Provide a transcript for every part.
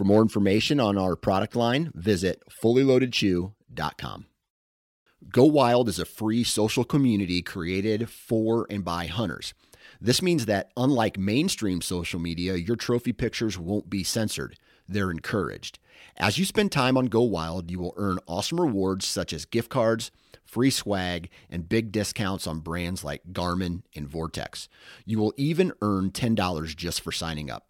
For more information on our product line, visit fullyloadedchew.com. Go Wild is a free social community created for and by hunters. This means that, unlike mainstream social media, your trophy pictures won't be censored. They're encouraged. As you spend time on Go Wild, you will earn awesome rewards such as gift cards, free swag, and big discounts on brands like Garmin and Vortex. You will even earn $10 just for signing up.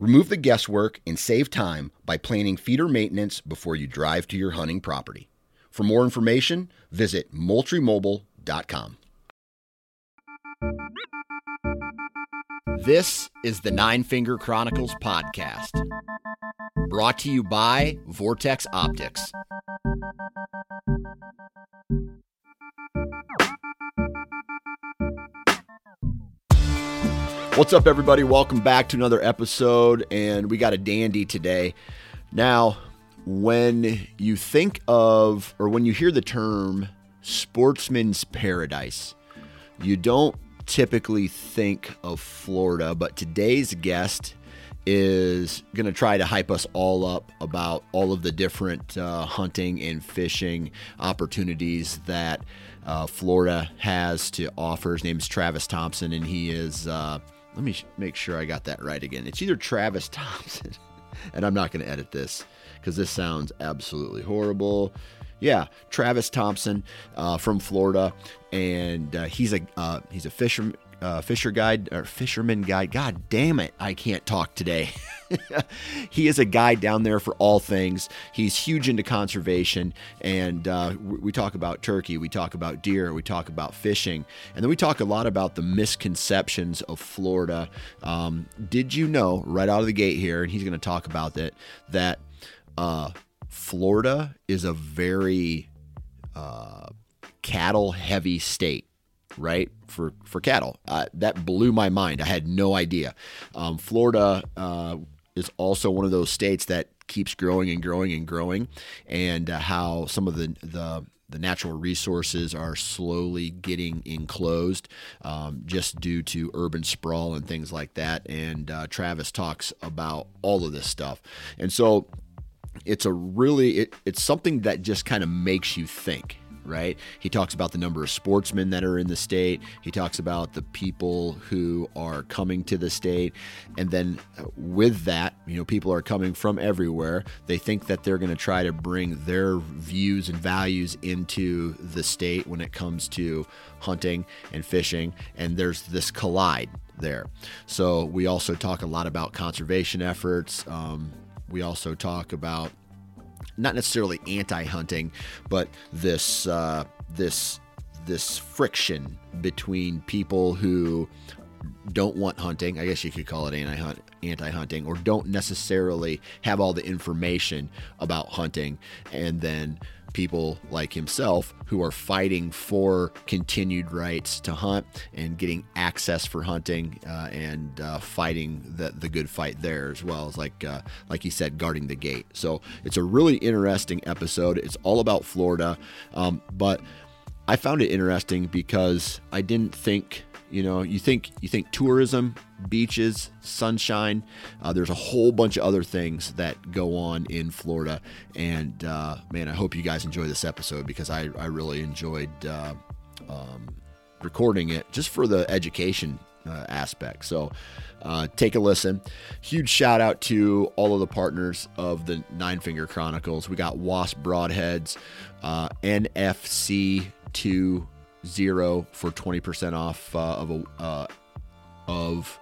Remove the guesswork and save time by planning feeder maintenance before you drive to your hunting property. For more information, visit moultriemobile.com. This is the Nine Finger Chronicles podcast, brought to you by Vortex Optics. What's up, everybody? Welcome back to another episode, and we got a dandy today. Now, when you think of, or when you hear the term sportsman's paradise, you don't typically think of Florida, but today's guest is going to try to hype us all up about all of the different uh, hunting and fishing opportunities that uh, Florida has to offer. His name is Travis Thompson, and he is. Uh, let me make sure I got that right again. It's either Travis Thompson, and I'm not going to edit this because this sounds absolutely horrible. Yeah, Travis Thompson uh, from Florida, and uh, he's a uh, he's a fisherman uh, fisher guide or fisherman guide. God damn it, I can't talk today. he is a guide down there for all things. He's huge into conservation, and uh, we talk about turkey, we talk about deer, we talk about fishing, and then we talk a lot about the misconceptions of Florida. Um, did you know right out of the gate here, and he's going to talk about that that uh, Florida is a very uh, cattle heavy state right for for cattle. Uh, that blew my mind. I had no idea. Um, Florida uh, is also one of those states that keeps growing and growing and growing, and uh, how some of the the the natural resources are slowly getting enclosed um, just due to urban sprawl and things like that. And uh, Travis talks about all of this stuff, and so it's a really it, it's something that just kind of makes you think right? He talks about the number of sportsmen that are in the state. He talks about the people who are coming to the state. And then uh, with that, you know, people are coming from everywhere. They think that they're going to try to bring their views and values into the state when it comes to hunting and fishing. And there's this collide there. So we also talk a lot about conservation efforts. Um, we also talk about not necessarily anti-hunting, but this uh, this this friction between people who don't want hunting. I guess you could call it anti-hunt, anti-hunting, or don't necessarily have all the information about hunting, and then people like himself who are fighting for continued rights to hunt and getting access for hunting uh, and uh, fighting the, the good fight there as well as like uh, like he said guarding the gate. So it's a really interesting episode. It's all about Florida um, but I found it interesting because I didn't think You know, you think you think tourism, beaches, sunshine. Uh, there's a whole bunch of other things that go on in Florida, and uh, man, I hope you guys enjoy this episode because I I really enjoyed uh, um, recording it just for the education uh, aspect. So uh, take a listen. Huge shout out to all of the partners of the Nine Finger Chronicles. We got Wasp Broadheads, uh, NFC 20 for 20% off uh, of a, uh, of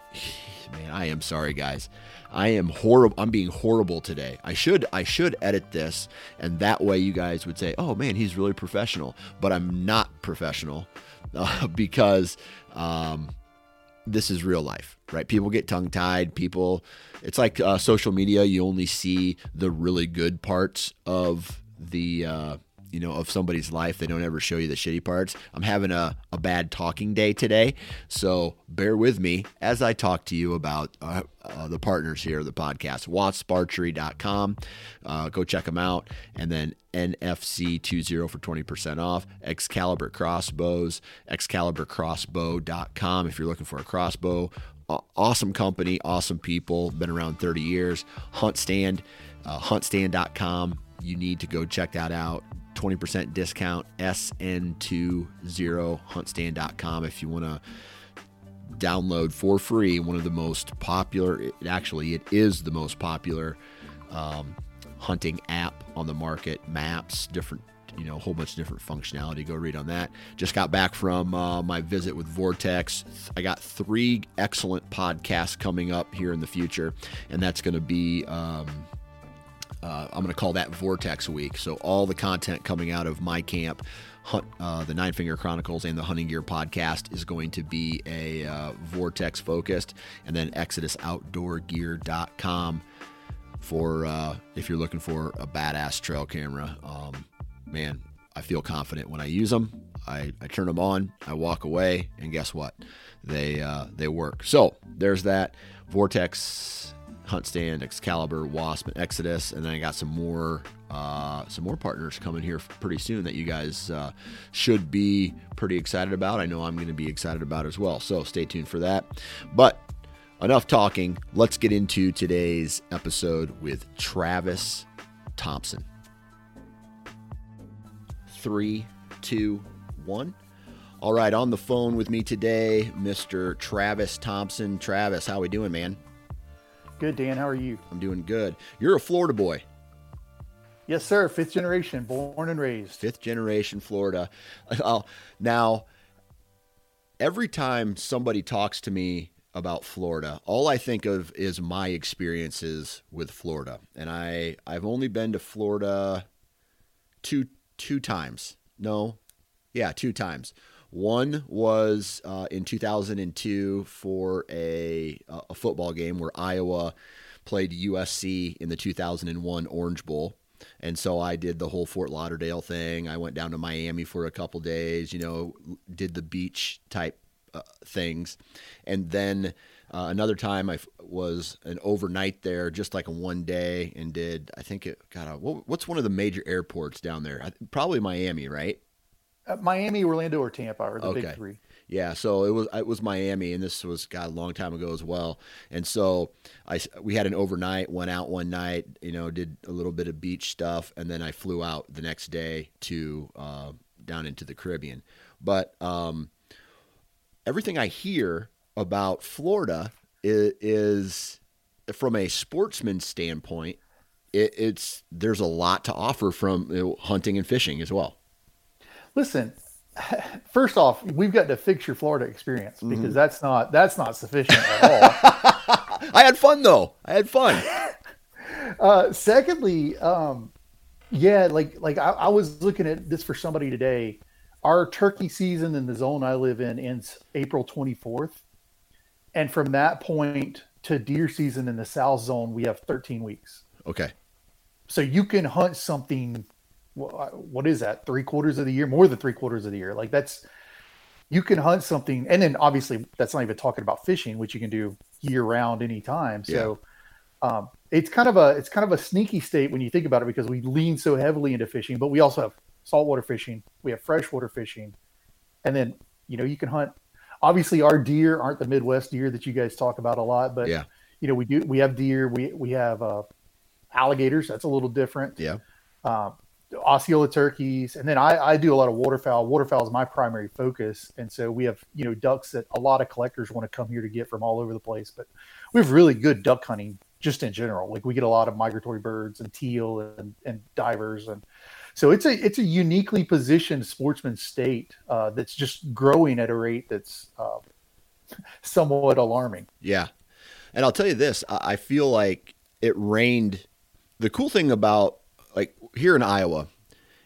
man, I am sorry guys. I am horrible. I'm being horrible today. I should I should edit this, and that way you guys would say, "Oh man, he's really professional." But I'm not professional uh, because um, this is real life, right? People get tongue tied. People, it's like uh, social media. You only see the really good parts of the uh, you know, of somebody's life. They don't ever show you the shitty parts. I'm having a, a bad talking day today. So bear with me as I talk to you about uh, uh, the partners here of the podcast. WaspArchery.com. Uh, go check them out. And then NFC20 for 20% off. Excalibur Crossbows, ExcaliburCrossbow.com if you're looking for a crossbow. awesome company, awesome people, been around 30 years. Hunt Stand, uh, huntstand.com. You need to go check that out. 20% discount sn20huntstand.com if you want to download for free one of the most popular it, actually it is the most popular um, hunting app on the market maps different you know a whole bunch of different functionality go read on that. Just got back from uh, my visit with vortex. I got three excellent podcasts coming up here in the future and that's going to be um, uh, I'm going to call that Vortex Week. So all the content coming out of my camp, hunt, uh, the Nine Finger Chronicles, and the Hunting Gear podcast is going to be a uh, Vortex focused, and then ExodusOutdoorGear.com for uh, if you're looking for a badass trail camera. Um, man, I feel confident when I use them. I, I turn them on, I walk away, and guess what? They uh, they work. So there's that Vortex Hunt Stand, Excalibur, Wasp, and Exodus, and then I got some more uh, some more partners coming here pretty soon that you guys uh, should be pretty excited about. I know I'm going to be excited about as well. So stay tuned for that. But enough talking. Let's get into today's episode with Travis Thompson. Three, two, one. All right, on the phone with me today, Mr. Travis Thompson. Travis, how we doing, man? Good, Dan. How are you? I'm doing good. You're a Florida boy. Yes, sir. Fifth generation, born and raised. Fifth generation Florida. now, every time somebody talks to me about Florida, all I think of is my experiences with Florida. And I I've only been to Florida two two times. No. Yeah, two times. One was uh, in 2002 for a a football game where Iowa played USC in the 2001 Orange Bowl. And so I did the whole Fort Lauderdale thing. I went down to Miami for a couple days, you know, did the beach type uh, things. And then uh, another time I f- was an overnight there, just like a one day, and did I think it got a what, what's one of the major airports down there? I, probably Miami, right? Uh, Miami, Orlando, or Tampa are the okay. big three. Yeah, so it was it was Miami, and this was got a long time ago as well. And so I we had an overnight, went out one night, you know, did a little bit of beach stuff, and then I flew out the next day to uh, down into the Caribbean. But um, everything I hear about Florida is, is from a sportsman standpoint, it, it's there's a lot to offer from hunting and fishing as well. Listen, first off, we've got to fix your Florida experience because mm-hmm. that's not that's not sufficient at all. I had fun though. I had fun. uh, secondly, um, yeah, like like I, I, was looking at this for somebody today. Our turkey season in the zone I live in ends April 24th, and from that point to deer season in the south zone, we have 13 weeks. Okay. So you can hunt something what is that? Three quarters of the year, more than three quarters of the year. Like that's you can hunt something, and then obviously that's not even talking about fishing, which you can do year round anytime. So yeah. um, it's kind of a it's kind of a sneaky state when you think about it because we lean so heavily into fishing, but we also have saltwater fishing, we have freshwater fishing, and then you know you can hunt. obviously our deer aren't the Midwest deer that you guys talk about a lot, but Yeah. you know we do we have deer, we we have uh, alligators. That's a little different. Yeah. Um, Osceola turkeys, and then I, I do a lot of waterfowl. Waterfowl is my primary focus, and so we have you know ducks that a lot of collectors want to come here to get from all over the place. But we have really good duck hunting just in general. Like we get a lot of migratory birds and teal and, and divers, and so it's a it's a uniquely positioned sportsman state uh, that's just growing at a rate that's uh, somewhat alarming. Yeah. And I'll tell you this, I I feel like it rained. The cool thing about like here in Iowa,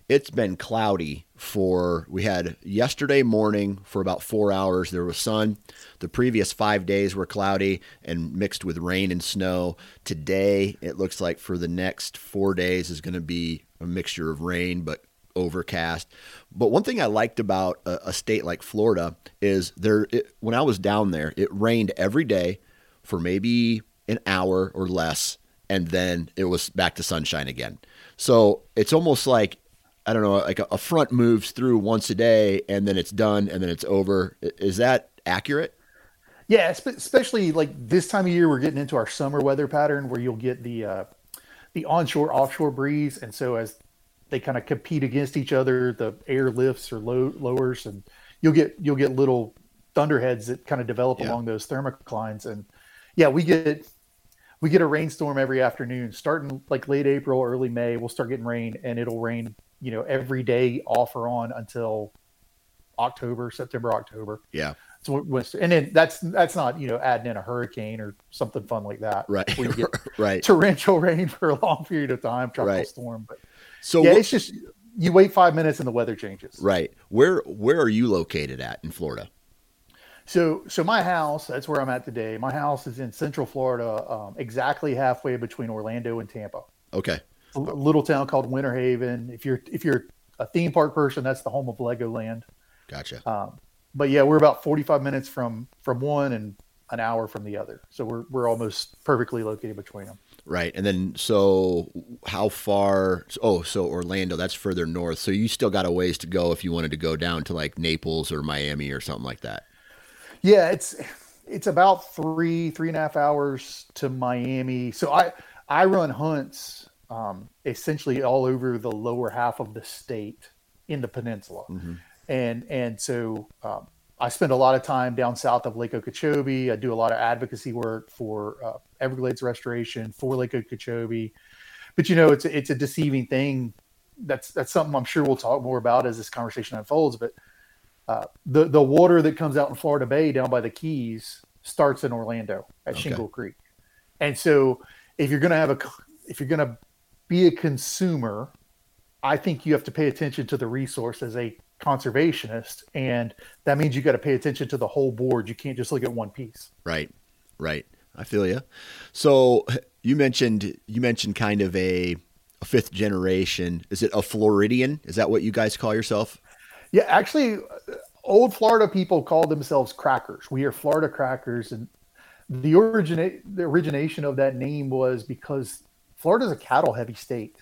it's been cloudy for we had yesterday morning for about 4 hours there was sun. The previous 5 days were cloudy and mixed with rain and snow. Today it looks like for the next 4 days is going to be a mixture of rain but overcast. But one thing I liked about a, a state like Florida is there. It, when I was down there, it rained every day for maybe an hour or less, and then it was back to sunshine again. So it's almost like I don't know, like a, a front moves through once a day, and then it's done, and then it's over. Is that accurate? Yeah, especially like this time of year, we're getting into our summer weather pattern where you'll get the uh, the onshore offshore breeze, and so as they kind of compete against each other, the air lifts or low, lowers, and you'll get you'll get little thunderheads that kind of develop Yeah. along those thermoclines, and yeah, we get we get a rainstorm every afternoon, starting like late April, early May. We'll start getting rain, and it'll rain, you know, every day off or on until October, September, October. Yeah, So and then that's that's not you know adding in a hurricane or something fun like that. right, Where get right. torrential rain for a long period of time, tropical Right. storm. But So yeah, what- it's just you wait five minutes and the weather changes. right, where where are you located at in Florida? So so my house, that's where I'm at today. My house is in Central Florida, um, exactly halfway between Orlando and Tampa. Okay, A little town called Winter Haven. If you're if you're a theme park person, that's the home of Legoland. gotcha. Um, but yeah, we're about 45 minutes from from one and an hour from the other. So we're we're almost perfectly located between them. Right. And then, so how far? Oh, so Orlando, that's further north. So you still got a ways to go if you wanted to go down to like Naples or Miami or something like that. Yeah, it's it's about three three and a half hours to Miami. So I I run hunts um, essentially all over the lower half of the state in the peninsula, and and so um, I spend a lot of time down south of Lake Okeechobee. I do a lot of advocacy work for uh, Everglades restoration for Lake Okeechobee, but you know it's a, it's a deceiving thing. That's that's something I'm sure we'll talk more about as this conversation unfolds, but uh, the the water that comes out in Florida Bay down by the Keys starts in Orlando at Okay. Shingle Creek, and so if you're gonna have a if you're gonna be a consumer, I think you have to pay attention to the resource as a conservationist, and that means you got to pay attention to the whole board. You can't just look at one piece. Right. Right. I feel you. So you mentioned you mentioned kind of a, a fifth generation. Is it a Floridian? Is that what you guys call yourself? Yeah, actually, old Florida people call themselves crackers. We are Florida crackers, and the originate the origination of that name was because Florida is a cattle heavy state.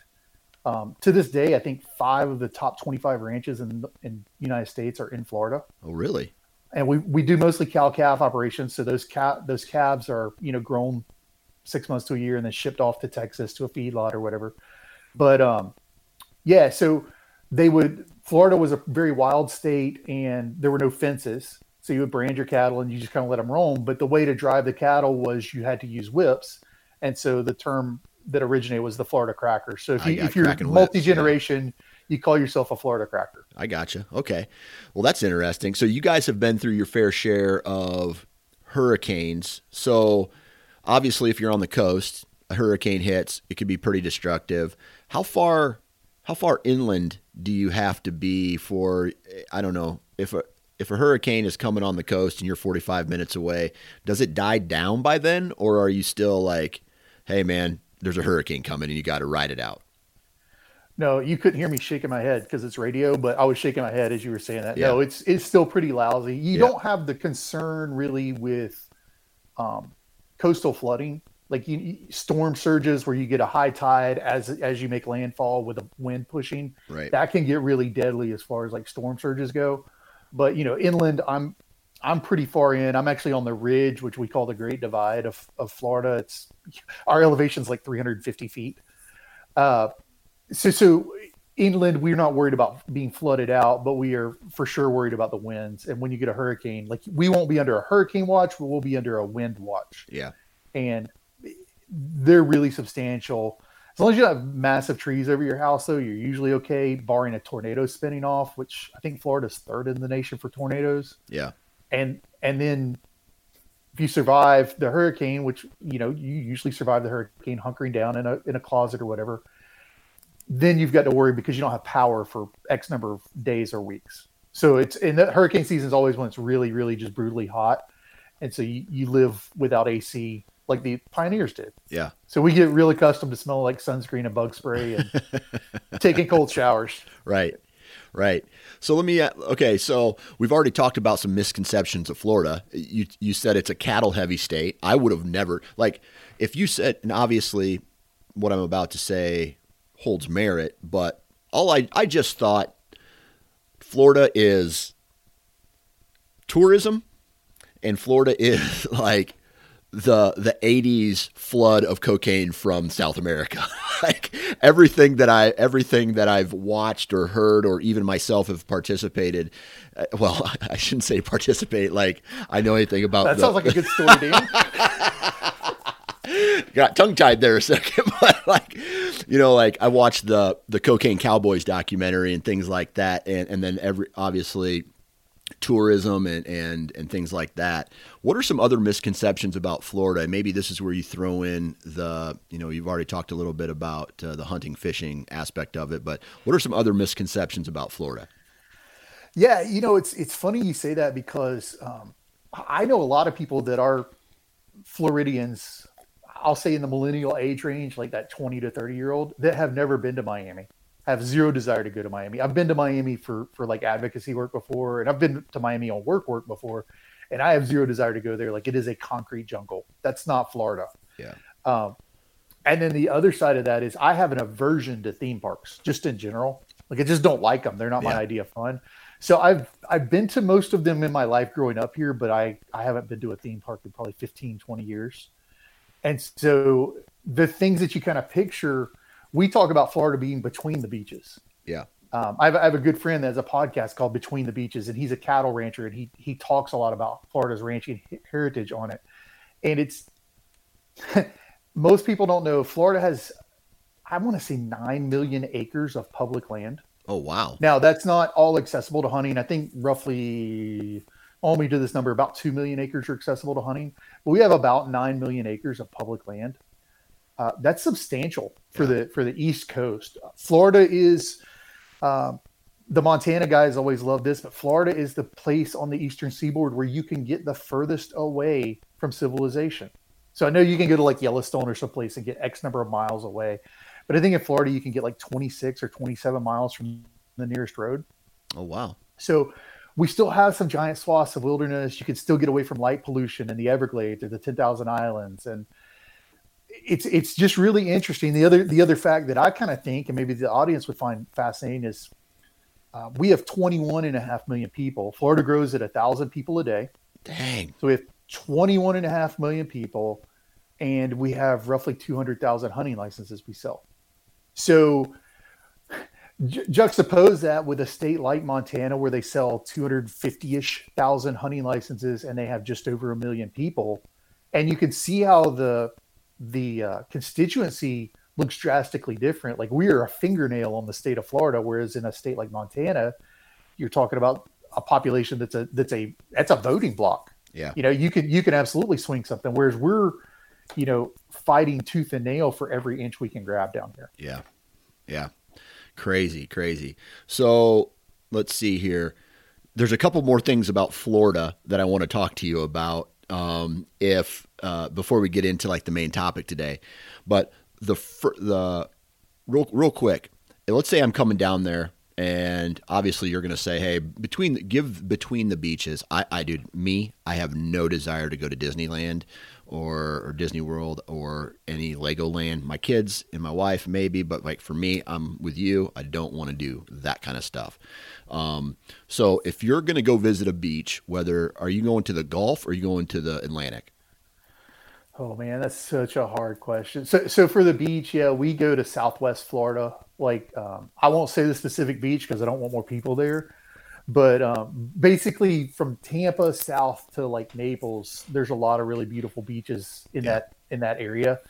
Um, to this day, I think five of the top 25 ranches in in the United States are in Florida, Oh, really? and we we do mostly cow calf operations. So those cat those calves are you know grown six months to a year and then shipped off to Texas to a feedlot or whatever. But um, yeah, so they would. Florida was a very wild state, and there were no fences, so you would brand your cattle and you just kind of let them roam. But the way to drive the cattle was you had to use whips, and so the term that originated was the Florida cracker. So if you, if you're multi generation, you call yourself a Florida cracker. I gotcha. Okay. Well, that's interesting. So you guys have been through your fair share of hurricanes. So obviously, if you're on the coast, a hurricane hits, it could be pretty destructive. How far, how far inland do you have to be for? I don't know if a if a hurricane is coming on the coast and you're 45 minutes away. Does it die down by then, or are you still like, hey man, there's a hurricane coming and you got to ride it out? No, you couldn't hear me shaking my head because it's radio, but I was shaking my head as you were saying that. Yeah. No, it's it's still pretty lousy. You Yeah. don't have the concern really with um, coastal flooding, like you, storm surges where you get a high tide as as you make landfall with a wind pushing. Right. That can get really deadly as far as like storm surges go. But you know, inland, I'm I'm pretty far in. I'm actually on the ridge, which we call the Great Divide of, of Florida. It's our elevation's like 350 feet. Uh, so, so inland, we're not worried about being flooded out, but we are for sure worried about the winds. And when you get a hurricane, like we won't be under a hurricane watch, but we'll be under a wind watch. Yeah. And they're really substantial. As long as you have massive trees over your house, though, you're usually okay, barring a tornado spinning off, which I think Florida's third in the nation for tornadoes. Yeah. And and then if you survive the hurricane, which you know you usually survive the hurricane hunkering down in a in a closet or whatever, then you've got to worry because you don't have power for X number of days or weeks. So it's in the hurricane season is always when it's really, really just brutally hot. And so you, you live without AC like the pioneers did. Yeah. So we get real accustomed to smelling like sunscreen and bug spray and taking cold showers. Right. Right. So let me uh, okay, so we've already talked about some misconceptions of Florida. You you said it's a cattle heavy state. I would have never like if you said and obviously what I'm about to say holds merit, but all I I just thought Florida is tourism and Florida is like the the 80s flood of cocaine from South America. like everything that I everything that I've watched or heard or even myself have participated uh, well, I shouldn't say participate like I know anything about That the, sounds like a good story, Dan. got tongue tied there a second, but like, you know, like I watched the the Cocaine Cowboys documentary and things like that, and and then every obviously tourism and and and things like that. What are some other misconceptions about Florida? Maybe this is where you throw in the you know you've already talked a little bit about uh, the hunting fishing aspect of it, but what are some other misconceptions about Florida? Yeah, you know it's it's funny you say that because um, I know a lot of people that are Floridians I'll say in the millennial age range, like that 20 to 30 year old that have never been to Miami, have zero desire to go to Miami. I've been to Miami for, for like advocacy work before, and I've been to Miami on work work before, and I have zero desire to go there. Like it is a concrete jungle. That's not Florida. Yeah. Um, and then the other side of that is I have an aversion to theme parks just in general. Like I just don't like them. They're not yeah. my idea of fun. So I've I've been to most of them in my life growing up here, but I I haven't been to a theme park in probably 15, 20 years. And so the things that you kind of picture, we talk about Florida being between the beaches. Yeah. Um, I, have, I, have, a good friend that has a podcast called Between the Beaches, and he's a cattle rancher, and he he talks a lot about Florida's ranching heritage on it. And it's most people don't know Florida has, I want to say, nine million acres of public land. Oh wow! Now that's not all accessible to hunting. I think roughly only to this number, about 2 million acres are accessible to hunting. But we have about 9 million acres of public land. Uh, that's substantial for yeah. the for the East Coast. Florida is um, the Montana guys always love this, but Florida is the place on the eastern seaboard where you can get the furthest away from civilization. So I know you can go to like Yellowstone or someplace and get X number of miles away, but I think in Florida you can get like 26 or 27 miles from the nearest road. Oh wow! So we still have some giant swaths of wilderness. You can still get away from light pollution in the Everglades or the 10,000 islands. And it's, it's just really interesting. The other, the other fact that I kind of think, and maybe the audience would find fascinating is uh, we have 21 and a half million people. Florida grows at a thousand people a day. Dang. So we have 21 and a half million people and we have roughly 200,000 hunting licenses we sell. So Ju- juxtapose that with a state like Montana, where they sell 250 ish thousand hunting licenses and they have just over a million people, and you can see how the the uh, constituency looks drastically different. Like we are a fingernail on the state of Florida, whereas in a state like Montana, you're talking about a population that's a that's a that's a voting block. Yeah, you know, you can you can absolutely swing something. Whereas we're, you know, fighting tooth and nail for every inch we can grab down here. Yeah, yeah. Crazy, crazy. So let's see here. There's a couple more things about Florida that I want to talk to you about. Um, if uh, before we get into like the main topic today, but the the real real quick. Let's say I'm coming down there, and obviously you're going to say, "Hey, between give between the beaches." I, I do me. I have no desire to go to Disneyland or, or Disney World or any Legoland. My kids and my wife maybe, but like for me, I'm with you. I don't want to do that kind of stuff. Um, so if you're going to go visit a beach, whether are you going to the Gulf or are you going to the Atlantic? Oh man, that's such a hard question. So, so for the beach, yeah, we go to Southwest Florida. Like, um, I won't say the specific beach because I don't want more people there. But um, basically, from Tampa south to like Naples, there's a lot of really beautiful beaches in yeah. that in that area,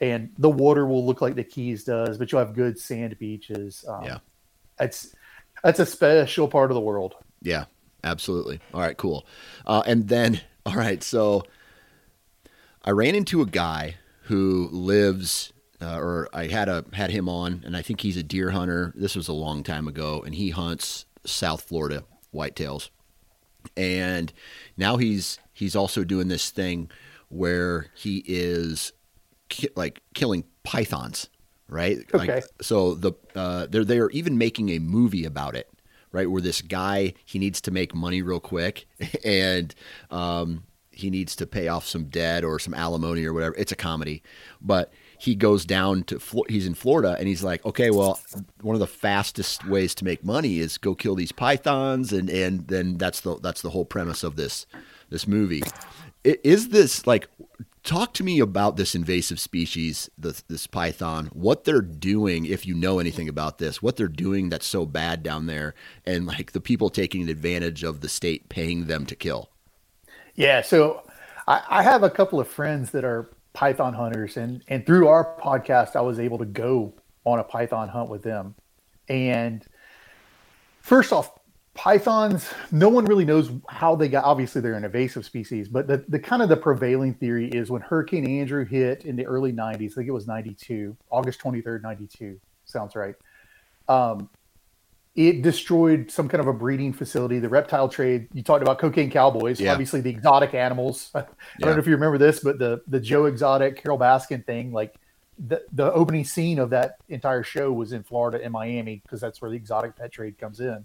and the water will look like the Keys does, but you'll have good sand beaches. Um, yeah, it's that's a special part of the world. Yeah, absolutely. All right, cool. Uh, and then, all right, so I ran into a guy who lives, uh, or I had a had him on, and I think he's a deer hunter. This was a long time ago, and he hunts South Florida whitetails, and now he's he's also doing this thing where he is ki- like killing pythons, right? Okay. Like, so the uh, they're they're even making a movie about it, right? Where this guy he needs to make money real quick, and um, he needs to pay off some debt or some alimony or whatever. It's a comedy, but he goes down to he's in Florida and he's like, okay, well, one of the fastest ways to make money is go kill these pythons, and and then that's the that's the whole premise of this this movie. Is this like? Talk to me about this invasive species, this, this python. What they're doing, if you know anything about this, what they're doing that's so bad down there, and like the people taking advantage of the state paying them to kill. Yeah, so I, I have a couple of friends that are python hunters, and and through our podcast, I was able to go on a python hunt with them. And first off, pythons, no one really knows how they got. Obviously, they're an invasive species, but the, the kind of the prevailing theory is when Hurricane Andrew hit in the early '90s, I think it was '92, August 23rd, '92, sounds right. Um, it destroyed some kind of a breeding facility. The reptile trade. You talked about cocaine cowboys. Yeah. Obviously, the exotic animals. I don't know if you remember this, but the the Joe Exotic Carole Baskin thing, like the the opening scene of that entire show was in Florida in Miami because that's where the exotic pet trade comes in.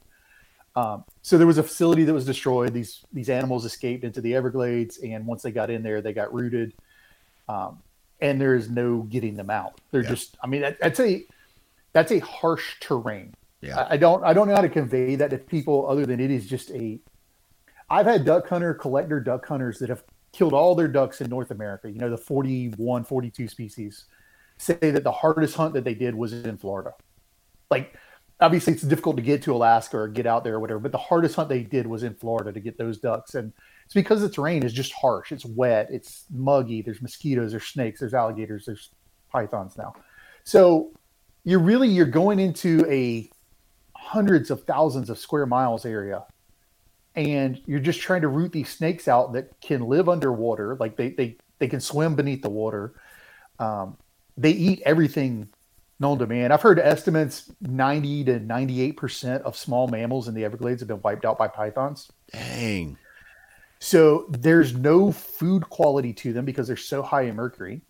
Um, so there was a facility that was destroyed. These these animals escaped into the Everglades, and once they got in there, they got rooted. Um, and there is no getting them out. They're yeah. just. I mean, that, that's a that's a harsh terrain yeah. I, I don't I don't know how to convey that to people other than it is just a I've had duck hunter collector duck hunters that have killed all their ducks in North America, you know, the 41, 42 species, say that the hardest hunt that they did was in Florida. Like, obviously, it's difficult to get to Alaska or get out there or whatever, but the hardest hunt they did was in Florida to get those ducks. And it's because the terrain is just harsh. It's wet, it's muggy, there's mosquitoes, there's snakes, there's alligators, there's pythons now. So, you're really you're going into a hundreds of thousands of square miles area and you're just trying to root these snakes out that can live underwater like they they, they can swim beneath the water um, they eat everything known to man i've heard estimates 90 to 98 percent of small mammals in the everglades have been wiped out by pythons dang so there's no food quality to them because they're so high in mercury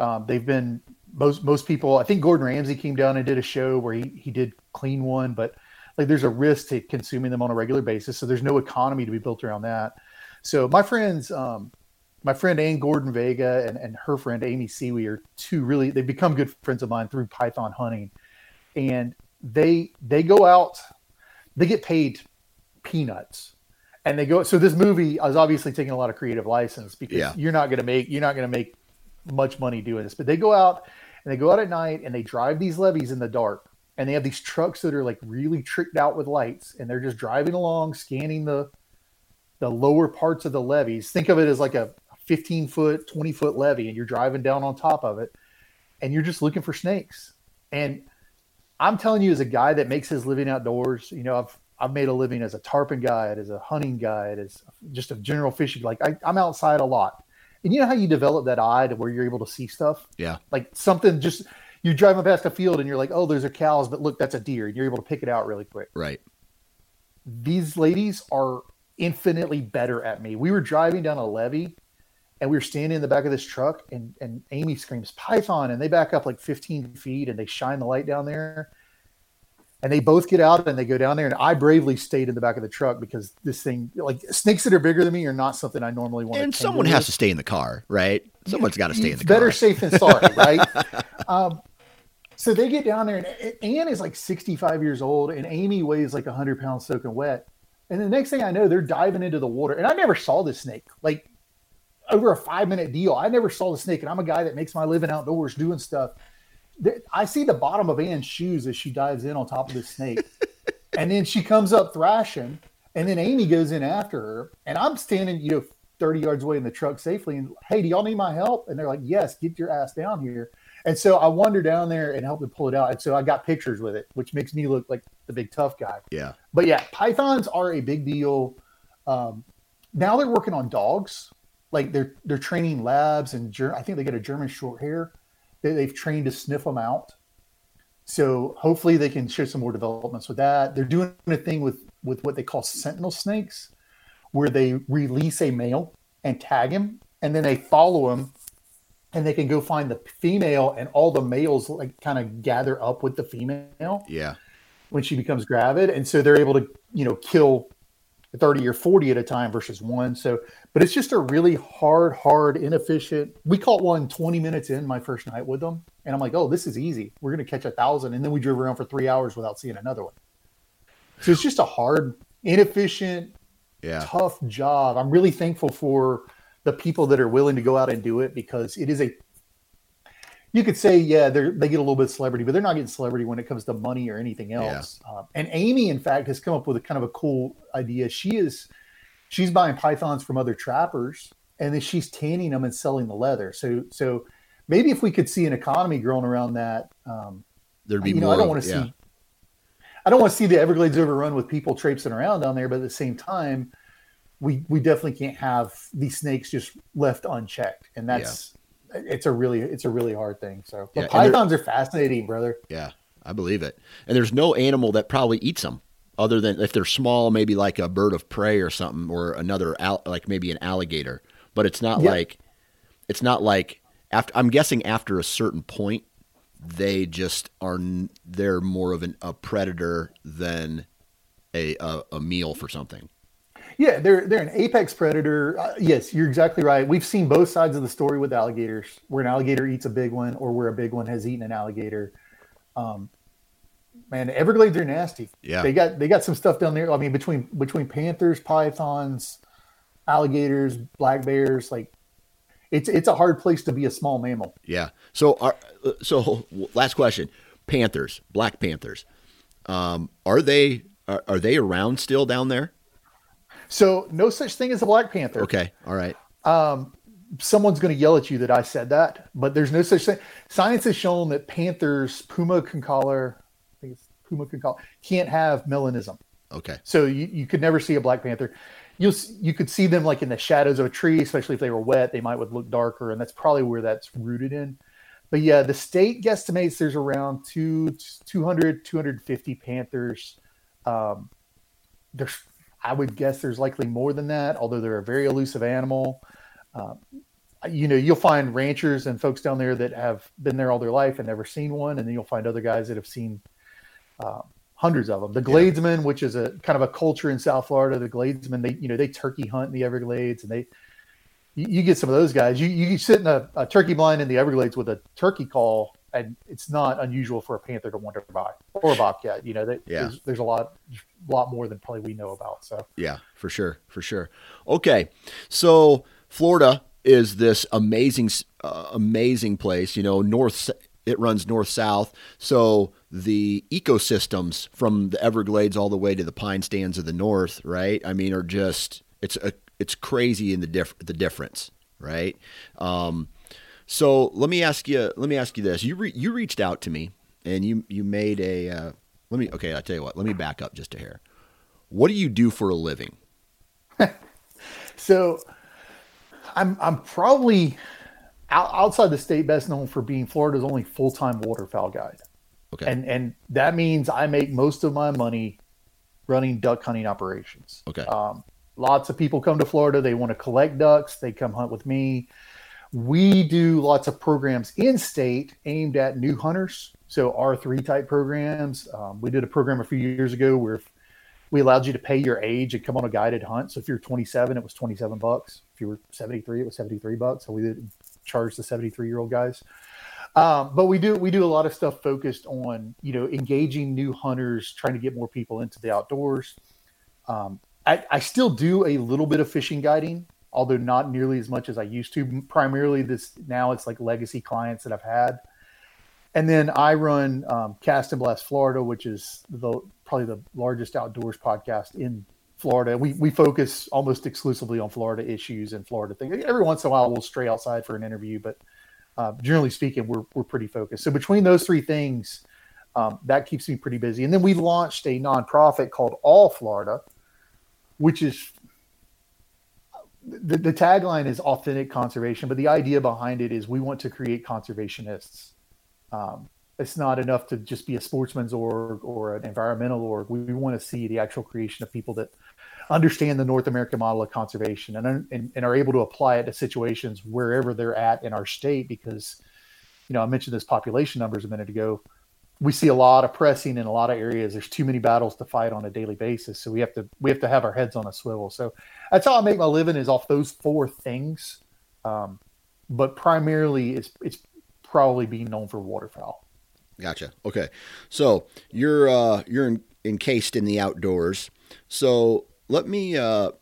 um, they've been most most people. I think Gordon Ramsay came down and did a show where he he did clean one, but like there's a risk to consuming them on a regular basis. So there's no economy to be built around that. So my friends, um, my friend Anne Gordon Vega and, and her friend Amy Siewe are two really they've become good friends of mine through python hunting, and they they go out, they get paid peanuts and they go so this movie is obviously taking a lot of creative license because yeah. you're not going to make you're not going to make much money doing this, but they go out and they go out at night and they drive these levees in the dark. And they have these trucks that are like really tricked out with lights, and they're just driving along, scanning the the lower parts of the levees. Think of it as like a 15 foot, 20 foot levee, and you're driving down on top of it, and you're just looking for snakes. And I'm telling you, as a guy that makes his living outdoors, you know, I've I've made a living as a tarpon guide, as a hunting guide, as just a general fishing. Like I, I'm outside a lot, and you know how you develop that eye to where you're able to see stuff? Yeah. Like something just you're driving past a field and you're like, oh, those are cows, but look, that's a deer. And you're able to pick it out really quick. Right. These ladies are infinitely better at me. We were driving down a levee and we were standing in the back of this truck and, and Amy screams python and they back up like 15 feet and they shine the light down there. and they both get out and they go down there and i bravely stayed in the back of the truck because this thing like snakes that are bigger than me are not something i normally want And someone has to stay in the car, right? Someone's got to stay in the car. better safe than sorry right um, so they get down there and anne is like 65 years old and amy weighs like 100 pounds soaking wet and the next thing i know they're diving into the water and i never saw this snake like over a five minute deal i never saw the snake and i'm a guy that makes my living outdoors doing stuff I see the bottom of Anne's shoes as she dives in on top of the snake. and then she comes up thrashing. And then Amy goes in after her. And I'm standing, you know, 30 yards away in the truck safely. And hey, do y'all need my help? And they're like, yes, get your ass down here. And so I wander down there and help them pull it out. And so I got pictures with it, which makes me look like the big tough guy. Yeah. But yeah, pythons are a big deal. Um, now they're working on dogs. Like they're they're training labs and Ger- I think they get a German short hair that they've trained to sniff them out. So hopefully they can share some more developments with that. They're doing a thing with with what they call sentinel snakes, where they release a male and tag him, and then they follow him, and they can go find the female, and all the males like kind of gather up with the female Yeah. when she becomes gravid, and so they're able to you know kill 30 or 40 at a time versus one. So, but it's just a really hard, hard, inefficient. We caught one 20 minutes in my first night with them. And I'm like, oh, this is easy. We're going to catch a thousand. And then we drove around for three hours without seeing another one. So it's just a hard, inefficient, Yeah. tough job. I'm really thankful for the people that are willing to go out and do it because it is a. You could say, yeah, they they get a little bit of celebrity, but they're not getting celebrity when it comes to money or anything else. Um, and Amy, in fact, has come up with a kind of a cool idea. She is, she's buying pythons from other trappers, and then she's tanning them and selling the leather. So, so maybe if we could see an economy growing around that, um, There'd be you know, more. I don't want to yeah. see. I don't want to see the Everglades overrun with people traipsing around down there, but at the same time, we we definitely can't have these snakes just left unchecked, and that's it's a really it's a really hard thing. So, but Yeah, pythons are fascinating, brother. Yeah, I believe it. And there's no animal that probably eats them other than if they're small, maybe like a bird of prey or something, or another al- like maybe an alligator. But it's not Yeah. like it's not like after. I'm guessing after a certain point, they just are. They're more of an, a predator than a, a a meal for something. Yeah, they're they're an apex predator. Uh, yes, you're exactly right. We've seen both sides of the story with alligators, where an alligator eats a big one, or where a big one has eaten an alligator. Um, man, Everglades are nasty. Yeah. they got they got some stuff down there. I mean, between between panthers, pythons, alligators, black bears, like it's it's a hard place to be a small mammal. Yeah. So, are, so last question: Panthers, Black Panthers, um, are they are, are they around still down there? So no such thing as a black panther. Okay. All right. um, someone's going to yell at you that I said that, but there's no such thing. Science has shown that panthers, puma concolor, I think it's puma concolor, can't have melanism. Okay. So you, you could never see a black panther. You'll you could see them like in the shadows of a tree, especially if they were wet. They might would look darker, and that's probably where that's rooted in. But yeah, the state guesstimates there's around two, 200, 250 panthers. Um, there's, I would guess there's likely more than that, although they're a very elusive animal. Um, you know, you'll find ranchers and folks down there that have been there all their life and never seen one, and then you'll find other guys that have seen uh, hundreds of them. The Gladesmen, which is a kind of a culture in South Florida, the Gladesmen, they you know they turkey hunt in the Everglades, and they you, you get some of those guys. You you sit in a, a turkey blind in the Everglades with a turkey call, and it's not unusual for a panther to wander by or a bobcat. You know, that Yeah. there's, there's a lot lot more than probably we know about. So Yeah, for sure, for sure. Okay, so Florida is this amazing, uh, amazing place. You know, north it runs north south, so the ecosystems from the Everglades all the way to the pine stands of the north, right? I mean, are just it's a it's crazy in the diff the difference, right? Um, so let me ask you let me ask you this: you re- you reached out to me and you you made a uh, let me okay I tell you what let me back up just a hair. What do you do for a living? So I'm I'm probably out, outside the state best known for being Florida's only full time waterfowl guide, Okay. and and that means I make most of my money running duck hunting operations. Okay. Um, lots of people come to Florida. They want to collect ducks. They come hunt with me. We do lots of programs in state aimed at new hunters. So R3 type programs. Um, we did a program a few years ago where we allowed you to pay your age and come on a guided hunt. So if you're 27, it was 27 bucks. If you were 73, it was 73 bucks. So we did charge the 73 year old guys. Um, but we do we do a lot of stuff focused on you know engaging new hunters, trying to get more people into the outdoors. Um, I, I still do a little bit of fishing guiding, although not nearly as much as I used to. Primarily, this now it's like legacy clients that I've had, and then I run um, Cast and Blast Florida, which is the probably the largest outdoors podcast in Florida. We we focus almost exclusively on Florida issues and Florida things. Every once in a while, we'll stray outside for an interview, but uh, generally speaking, we're we're pretty focused. So between those three things, um, that keeps me pretty busy. And then we launched a nonprofit called All Florida, which is the, the tagline is authentic conservation, but the idea behind it is we want to create conservationists. Um, it's not enough to just be a sportsman's org or an environmental org. We, we want to see the actual creation of people that understand the North American model of conservation and, and, and are able to apply it to situations wherever they're at in our state. Because, you know, I mentioned this population numbers a minute ago. We see a lot of pressing in a lot of areas. There's too many battles to fight on a daily basis, so we have to we have to have our heads on a swivel. So that's how I make my living is off those four things. Um, but primarily, it's it's probably being known for waterfowl. Gotcha. Okay, so you're uh, you're in, encased in the outdoors. So let me uh,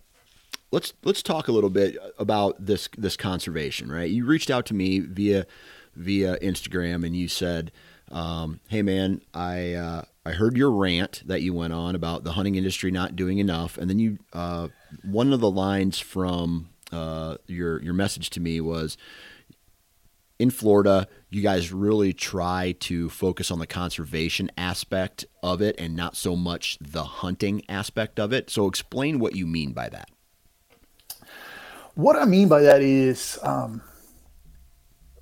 let's let's talk a little bit about this this conservation. Right, you reached out to me via via Instagram and you said, um, "Hey man, I uh, I heard your rant that you went on about the hunting industry not doing enough," and then you uh, one of the lines from uh, your your message to me was in Florida, you guys really try to focus on the conservation aspect of it and not so much the hunting aspect of it. So, explain what you mean by that. What I mean by that is, um,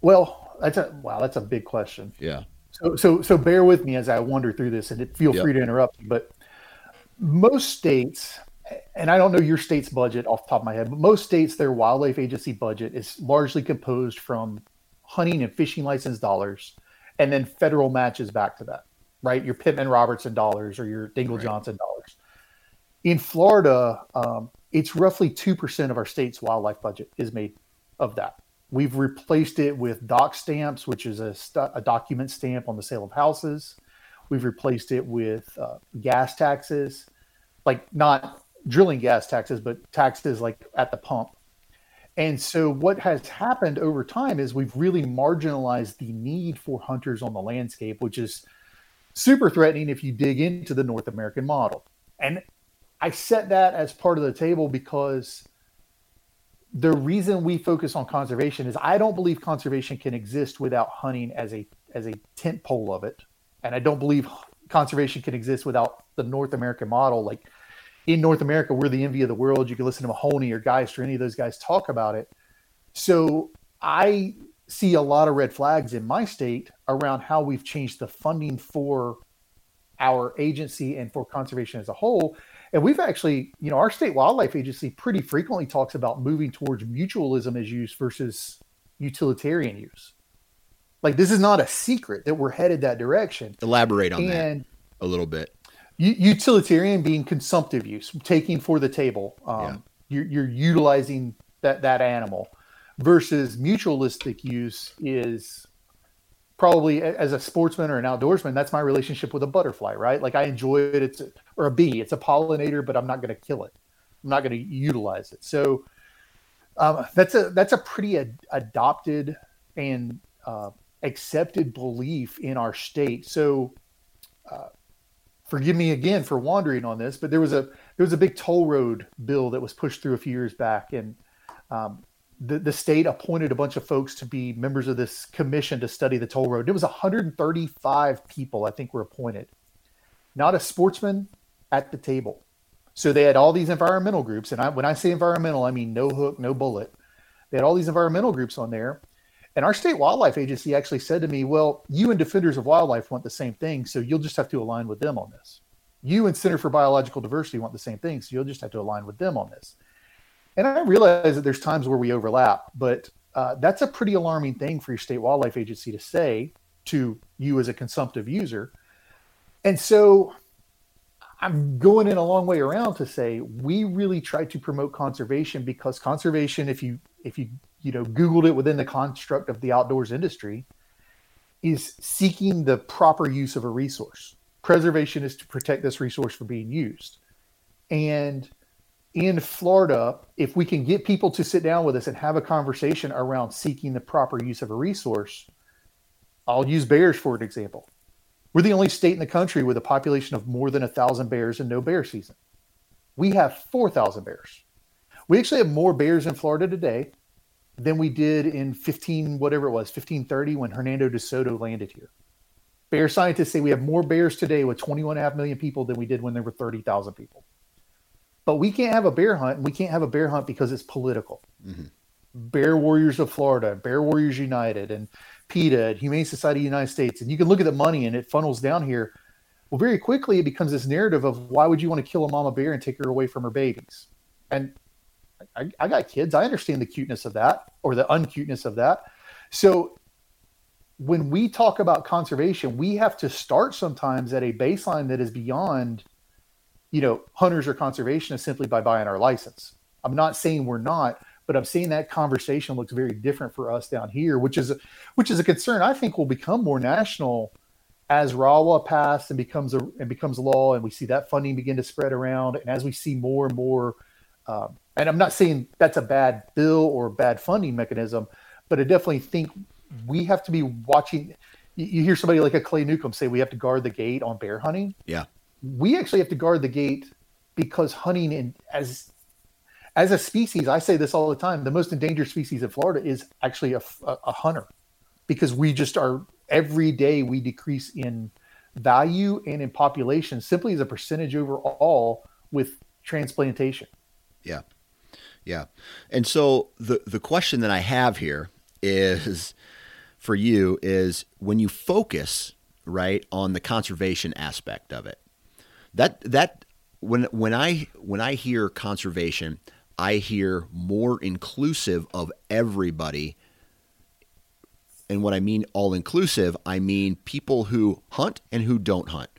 well, that's a wow, that's a big question. Yeah. So, so, so bear with me as I wander through this, and feel yep. free to interrupt. But most states, and I don't know your state's budget off the top of my head, but most states, their wildlife agency budget is largely composed from hunting and fishing license dollars, and then federal matches back to that, right? Your Pittman Robertson dollars or your Dingell right. Johnson dollars. In Florida, um, it's roughly 2% of our state's wildlife budget is made of that. We've replaced it with doc stamps, which is a, st- a document stamp on the sale of houses. We've replaced it with uh, gas taxes, like not drilling gas taxes, but taxes like at the pump and so, what has happened over time is we've really marginalized the need for hunters on the landscape, which is super threatening if you dig into the North American model. And I set that as part of the table because the reason we focus on conservation is I don't believe conservation can exist without hunting as a as a tent pole of it, and I don't believe conservation can exist without the North American model. Like in North America, we're the envy of the world. You can listen to Mahoney or Geist or any of those guys talk about it. So I see a lot of red flags in my state around how we've changed the funding for our agency and for conservation as a whole. And we've actually, you know, our state wildlife agency pretty frequently talks about moving towards mutualism as use versus utilitarian use. Like this is not a secret that we're headed that direction. Elaborate on and, that a little bit utilitarian being consumptive use, taking for the table. Um, yeah. you're, you're utilizing that that animal versus mutualistic use is probably as a sportsman or an outdoorsman that's my relationship with a butterfly right? Like i enjoy it. It's a, or a bee. It's a pollinator but i'm not going to kill it. I'm not going to utilize it. So um, that's a that's a pretty ad- adopted and uh, accepted belief in our state. So uh, forgive me again for wandering on this, but there was a there was a big toll road bill that was pushed through a few years back, and um, the the state appointed a bunch of folks to be members of this commission to study the toll road. It was 135 people, I think, were appointed. Not a sportsman at the table. So they had all these environmental groups, and I, when I say environmental, I mean no hook, no bullet. They had all these environmental groups on there, and our state wildlife agency actually said to me, Well, you and Defenders of Wildlife want the same thing, so you'll just have to align with them on this. You and Center for Biological Diversity want the same thing, so you'll just have to align with them on this. And I realize that there's times where we overlap, but uh, that's a pretty alarming thing for your state wildlife agency to say. to you as a consumptive user. And so I'm going in a long way around to say we really try to promote conservation because conservation, if you if you you know Googled it within the construct of the outdoors industry, is seeking the proper use of a resource. Preservation is to protect this resource from being used. And in Florida, if we can get people to sit down with us and have a conversation around seeking the proper use of a resource, I'll use bears for an example. We're the only state in the country with a population of more than a thousand bears and no bear season. We have 4,000 bears. We actually have more bears in Florida today than we did in 15, whatever it was, 1530 when Hernando de Soto landed here. Bear scientists say we have more bears today with 21.5 million people than we did when there were 30,000 people. But we can't have a bear hunt, and we can't have a bear hunt because it's political. Mm-hmm. Bear Warriors of Florida, Bear Warriors United, and PETA, and Humane Society of the United States, and you can look at the money and it funnels down here. Well, very quickly it becomes this narrative of why would you want to kill a mama bear and take her away from her babies? And I, I got kids. I understand the cuteness of that or the uncuteness of that. So when we talk about conservation, we have to start sometimes at a baseline that is beyond, you know, hunters or conservationists simply by buying our license. I'm not saying we're not, but I'm saying that conversation looks very different for us down here, which is which is a concern I think will become more national as RAWA passed and becomes a and becomes law, and we see that funding begin to spread around, and as we see more and more um, and I'm not saying that's a bad bill or bad funding mechanism, but I definitely think we have to be watching. You hear somebody like a Clay Newcomb say we have to guard the gate on bear hunting. Yeah, we actually have to guard the gate because hunting in as as a species, I say this all the time. The most endangered species in Florida is actually a, a, a hunter, because we just are every day we decrease in value and in population simply as a percentage overall with transplantation. Yeah. Yeah. And so the the question that I have here is for you is when you focus right on the conservation aspect of it. That that when when I when I hear conservation, I hear more inclusive of everybody. And what I mean all inclusive, I mean people who hunt and who don't hunt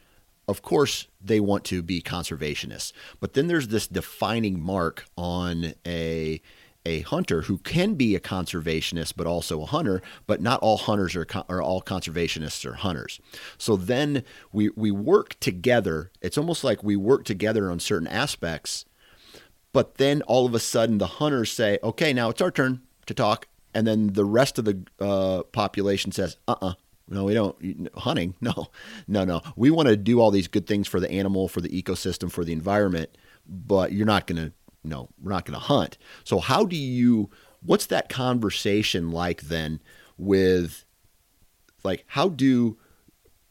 of course they want to be conservationists but then there's this defining mark on a a hunter who can be a conservationist but also a hunter but not all hunters are, are all conservationists or hunters so then we we work together it's almost like we work together on certain aspects but then all of a sudden the hunters say okay now it's our turn to talk and then the rest of the uh, population says uh-uh no, we don't. Hunting? No, no, no. We want to do all these good things for the animal, for the ecosystem, for the environment, but you're not going to, no, we're not going to hunt. So, how do you, what's that conversation like then with, like, how do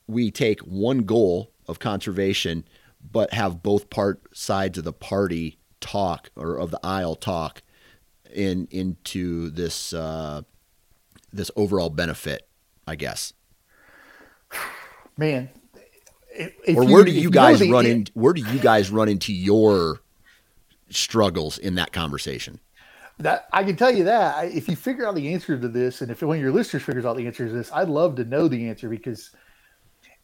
we take one goal of conservation, but have both part sides of the party talk or of the aisle talk in into this uh, this overall benefit, I guess man. or where do you guys you know run in? Where do you guys run into your struggles in that conversation? That I can tell you that if you figure out the answer to this, and if one of your listeners figures out the answer to this, I'd love to know the answer because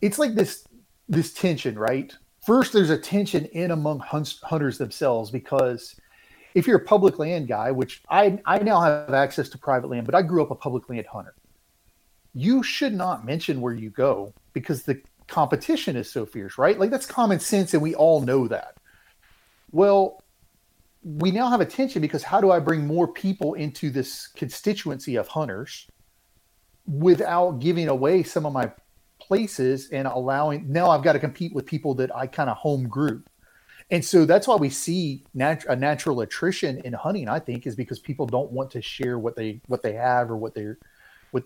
it's like this this tension, right? First, there's a tension in among hunters themselves because if you're a public land guy, which I I now have access to private land, but I grew up a public land hunter you should not mention where you go because the competition is so fierce, right? Like that's common sense and we all know that. Well, we now have a tension because how do I bring more people into this constituency of hunters without giving away some of my places and allowing now I've got to compete with people that I kind of home grew. And so that's why we see nat- a natural attrition in hunting, I think, is because people don't want to share what they what they have or what they're with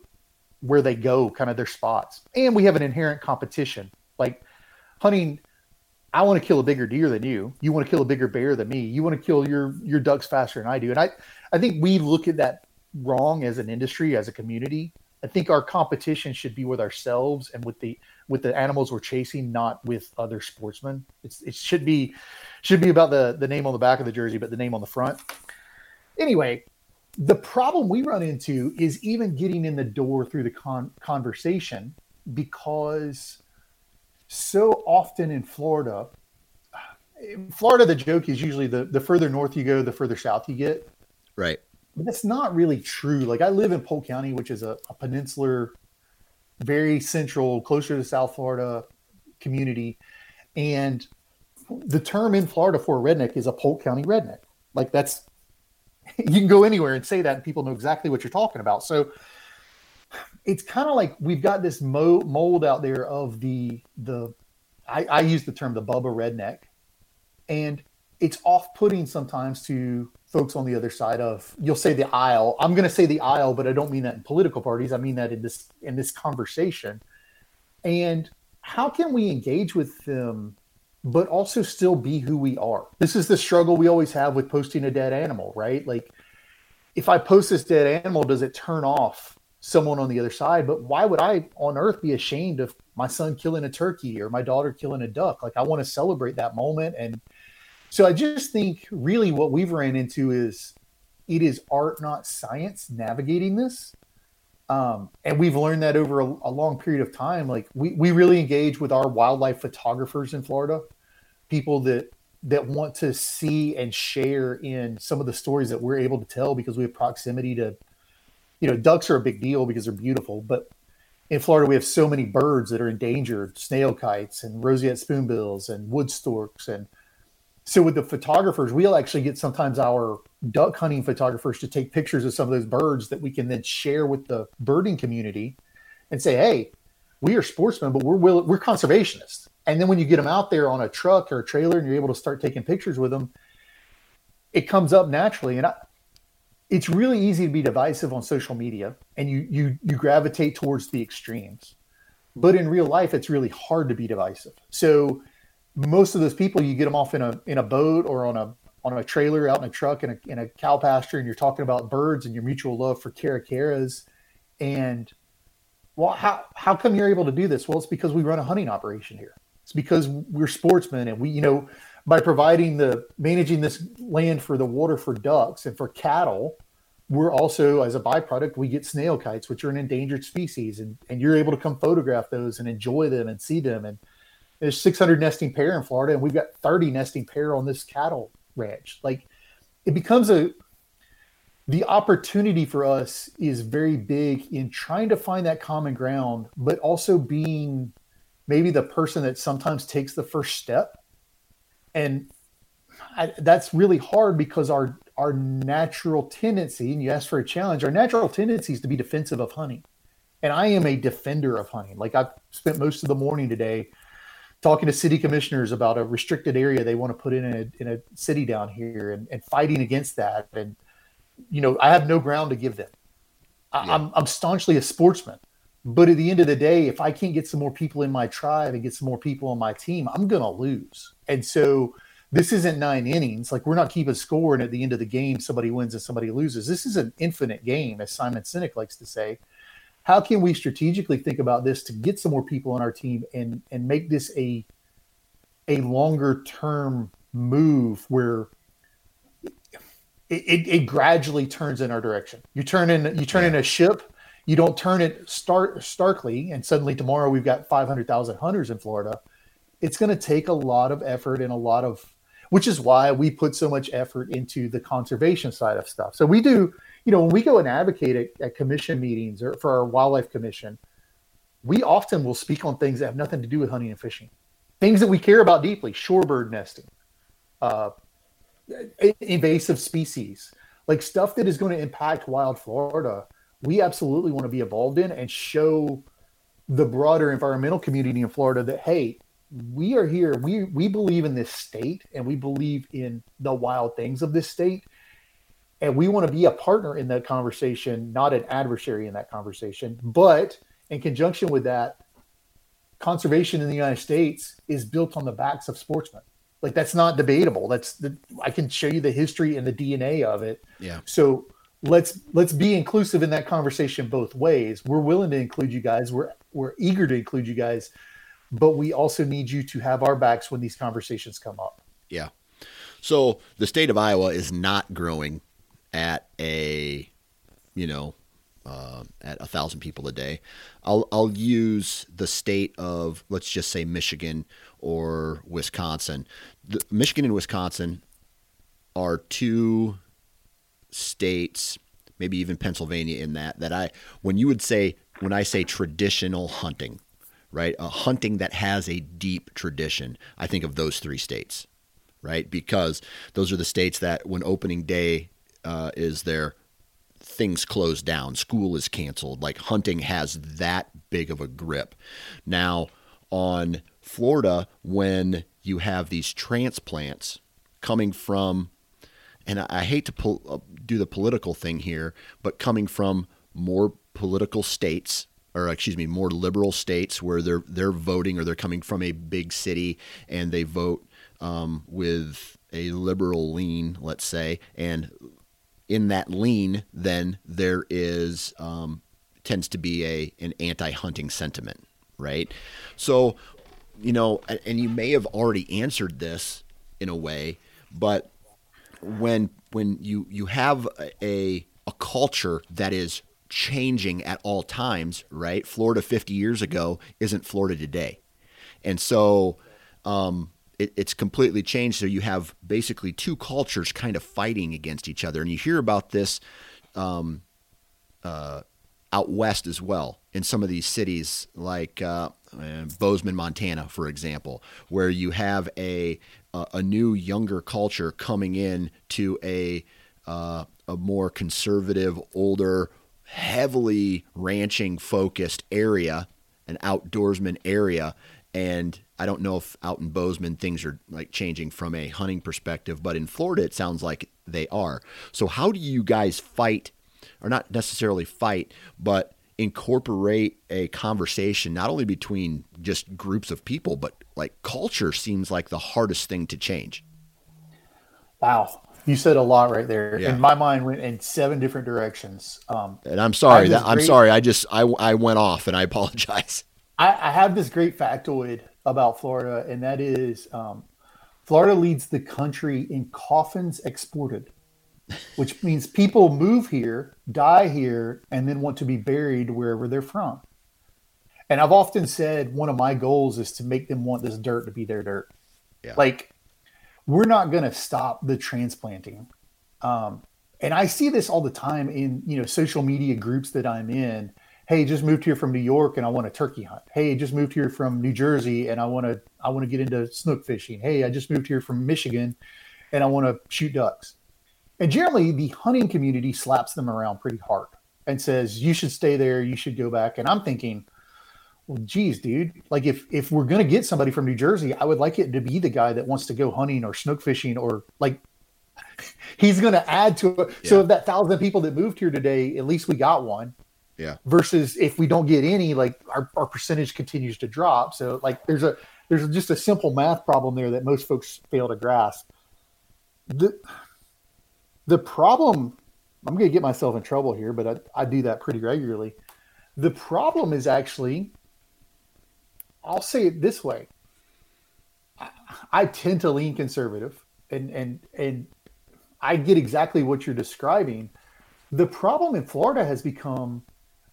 where they go, kind of their spots. And we have an inherent competition. Like hunting, I want to kill a bigger deer than you. You want to kill a bigger bear than me. You want to kill your your ducks faster than I do. And I I think we look at that wrong as an industry, as a community. I think our competition should be with ourselves and with the with the animals we're chasing, not with other sportsmen. It's it should be should be about the the name on the back of the jersey, but the name on the front. Anyway, the problem we run into is even getting in the door through the con- conversation because so often in Florida, in Florida, the joke is usually the, the further north you go, the further south you get. Right. But that's not really true. Like I live in Polk County, which is a, a peninsular, very central, closer to South Florida community. And the term in Florida for a redneck is a Polk County redneck. Like that's you can go anywhere and say that and people know exactly what you're talking about. So it's kind of like we've got this mo- mold out there of the the I, I use the term the Bubba redneck, and it's off-putting sometimes to folks on the other side of you'll say the aisle. I'm going to say the aisle, but I don't mean that in political parties. I mean that in this in this conversation. And how can we engage with them but also still be who we are. This is the struggle we always have with posting a dead animal, right? Like, if I post this dead animal, does it turn off someone on the other side? But why would I on earth be ashamed of my son killing a turkey or my daughter killing a duck? Like, I want to celebrate that moment. And so I just think really what we've ran into is it is art, not science, navigating this. Um, and we've learned that over a, a, long period of time. Like we, we really engage with our wildlife photographers in Florida people that that want to see and share in some of the stories that we're able to tell because we have proximity to you know ducks are a big deal because they're beautiful but in florida we have so many birds that are endangered snail kites and roseate spoonbills and wood storks and so with the photographers we'll actually get sometimes our duck hunting photographers to take pictures of some of those birds that we can then share with the birding community and say hey we are sportsmen but we're we're conservationists and then when you get them out there on a truck or a trailer and you're able to start taking pictures with them, it comes up naturally. And I, it's really easy to be divisive on social media and you you you gravitate towards the extremes. But in real life, it's really hard to be divisive. So most of those people, you get them off in a in a boat or on a on a trailer out in a truck in a, in a cow pasture, and you're talking about birds and your mutual love for caracaras. And well, how how come you're able to do this? Well, it's because we run a hunting operation here. It's because we're sportsmen and we, you know, by providing the managing this land for the water for ducks and for cattle, we're also as a byproduct we get snail kites, which are an endangered species, and and you're able to come photograph those and enjoy them and see them. And there's 600 nesting pair in Florida, and we've got 30 nesting pair on this cattle ranch. Like it becomes a the opportunity for us is very big in trying to find that common ground, but also being maybe the person that sometimes takes the first step and I, that's really hard because our our natural tendency and you ask for a challenge our natural tendency is to be defensive of hunting and i am a defender of hunting like i've spent most of the morning today talking to city commissioners about a restricted area they want to put in a, in a city down here and, and fighting against that. And you know i have no ground to give them. I, yeah. I'm, I'm staunchly a sportsman but at the end of the day, if I can't get some more people in my tribe and get some more people on my team, I'm going to lose. And so this isn't nine innings. Like we're not keeping score. And at the end of the game, somebody wins and somebody loses. This is an infinite game, as Simon Sinek likes to say. How can we strategically think about this to get some more people on our team and and make this a a longer term move where it, it, it, gradually turns in our direction. You turn in you turn yeah. in a ship you don't turn it start starkly and suddenly tomorrow we've got 500,000 hunters in Florida. It's going to take a lot of effort and a lot of which is why we put so much effort into the conservation side of stuff. So we do, you know, when we go and advocate at, at commission meetings or for our wildlife commission, we often will speak on things that have nothing to do with hunting and fishing, things that we care about deeply, shorebird nesting, uh, invasive species, like stuff that is going to impact wild Florida we absolutely want to be involved in and show the broader environmental community in Florida that hey, we are here. We we believe in this state and we believe in the wild things of this state. And we want to be a partner in that conversation, not an adversary in that conversation. But in conjunction with that, conservation in the United States is built on the backs of sportsmen. Like that's not debatable. That's the I can show you the history and the DNA of it. Yeah. So let's let's be inclusive in that conversation both ways. We're willing to include you guys. We're we're eager to include you guys, but we also need you to have our backs when these conversations come up. Yeah. So the state of Iowa is not growing at a, you know, uh, at a thousand people a day. I'll I'll use the state of let's just say Michigan or Wisconsin. The, Michigan and Wisconsin are two states, maybe even Pennsylvania in that that I when you would say when I say traditional hunting, right? A hunting that has a deep tradition. I think of those three states, right? Because those are the states that when opening day uh, is there, things close down, school is canceled. Like hunting has that big of a grip. Now, on Florida, when you have these transplants coming from, and I, I hate to pull, uh, do the political thing here, but coming from more political states or excuse me, more liberal states where they're they're voting or they're coming from a big city and they vote um, with a liberal lean, let's say, and in that lean, then there is um, tends to be a an anti-hunting sentiment, right? So, you know, and you may have already answered this in a way, but when when you you have a a culture that is changing at all times, right? Florida 50 years ago isn't Florida today. And so um, it, it's completely changed. So you have basically two cultures kind of fighting against each other. And you hear about this um, uh, out west as well in some of these cities like uh, Bozeman, Montana, for example, where you have a, a, new, younger culture coming in to a, uh, a more conservative, older, heavily ranching focused area, an outdoorsman area. And I don't know if out in Bozeman things are like changing from a hunting perspective, but in Florida it sounds like they are. So how do you guys fight, or not necessarily fight, but incorporate a conversation not only between just groups of people, but like culture seems like the hardest thing to change. Wow. You said a lot right there, yeah. and my mind went in seven different directions. Um, and I'm sorry. That, I'm sorry. I just I I went off, and I apologize. I, I have this great factoid about Florida, and that is um, Florida leads the country in coffins exported, which means people move here, die here, and then want to be buried wherever they're from. And I've often said one of my goals is to make them want this dirt to be their dirt. Yeah. Like we're not going to stop the transplanting. Um, and I see this all the time in you know social media groups that I'm in. Hey, just moved here from New York and I want a turkey hunt. Hey, just moved here from New Jersey and I want to I want to get into snook fishing. Hey, I just moved here from Michigan and I want to shoot ducks. And generally, the hunting community slaps them around pretty hard and says you should stay there, you should go back. And I'm thinking, well, geez, dude, like if if we're gonna get somebody from New Jersey, I would like it to be the guy that wants to go hunting or snook fishing or like he's gonna add to it. Yeah. So of that thousand people that moved here today, at least we got one. Yeah. Versus if we don't get any, like our, our percentage continues to drop. So like there's a there's just a simple math problem there that most folks fail to grasp. The the problem I'm gonna get myself in trouble here, but I, I do that pretty regularly. The problem is actually I'll say it this way. I, I tend to lean conservative and and and I get exactly what you're describing. The problem in Florida has become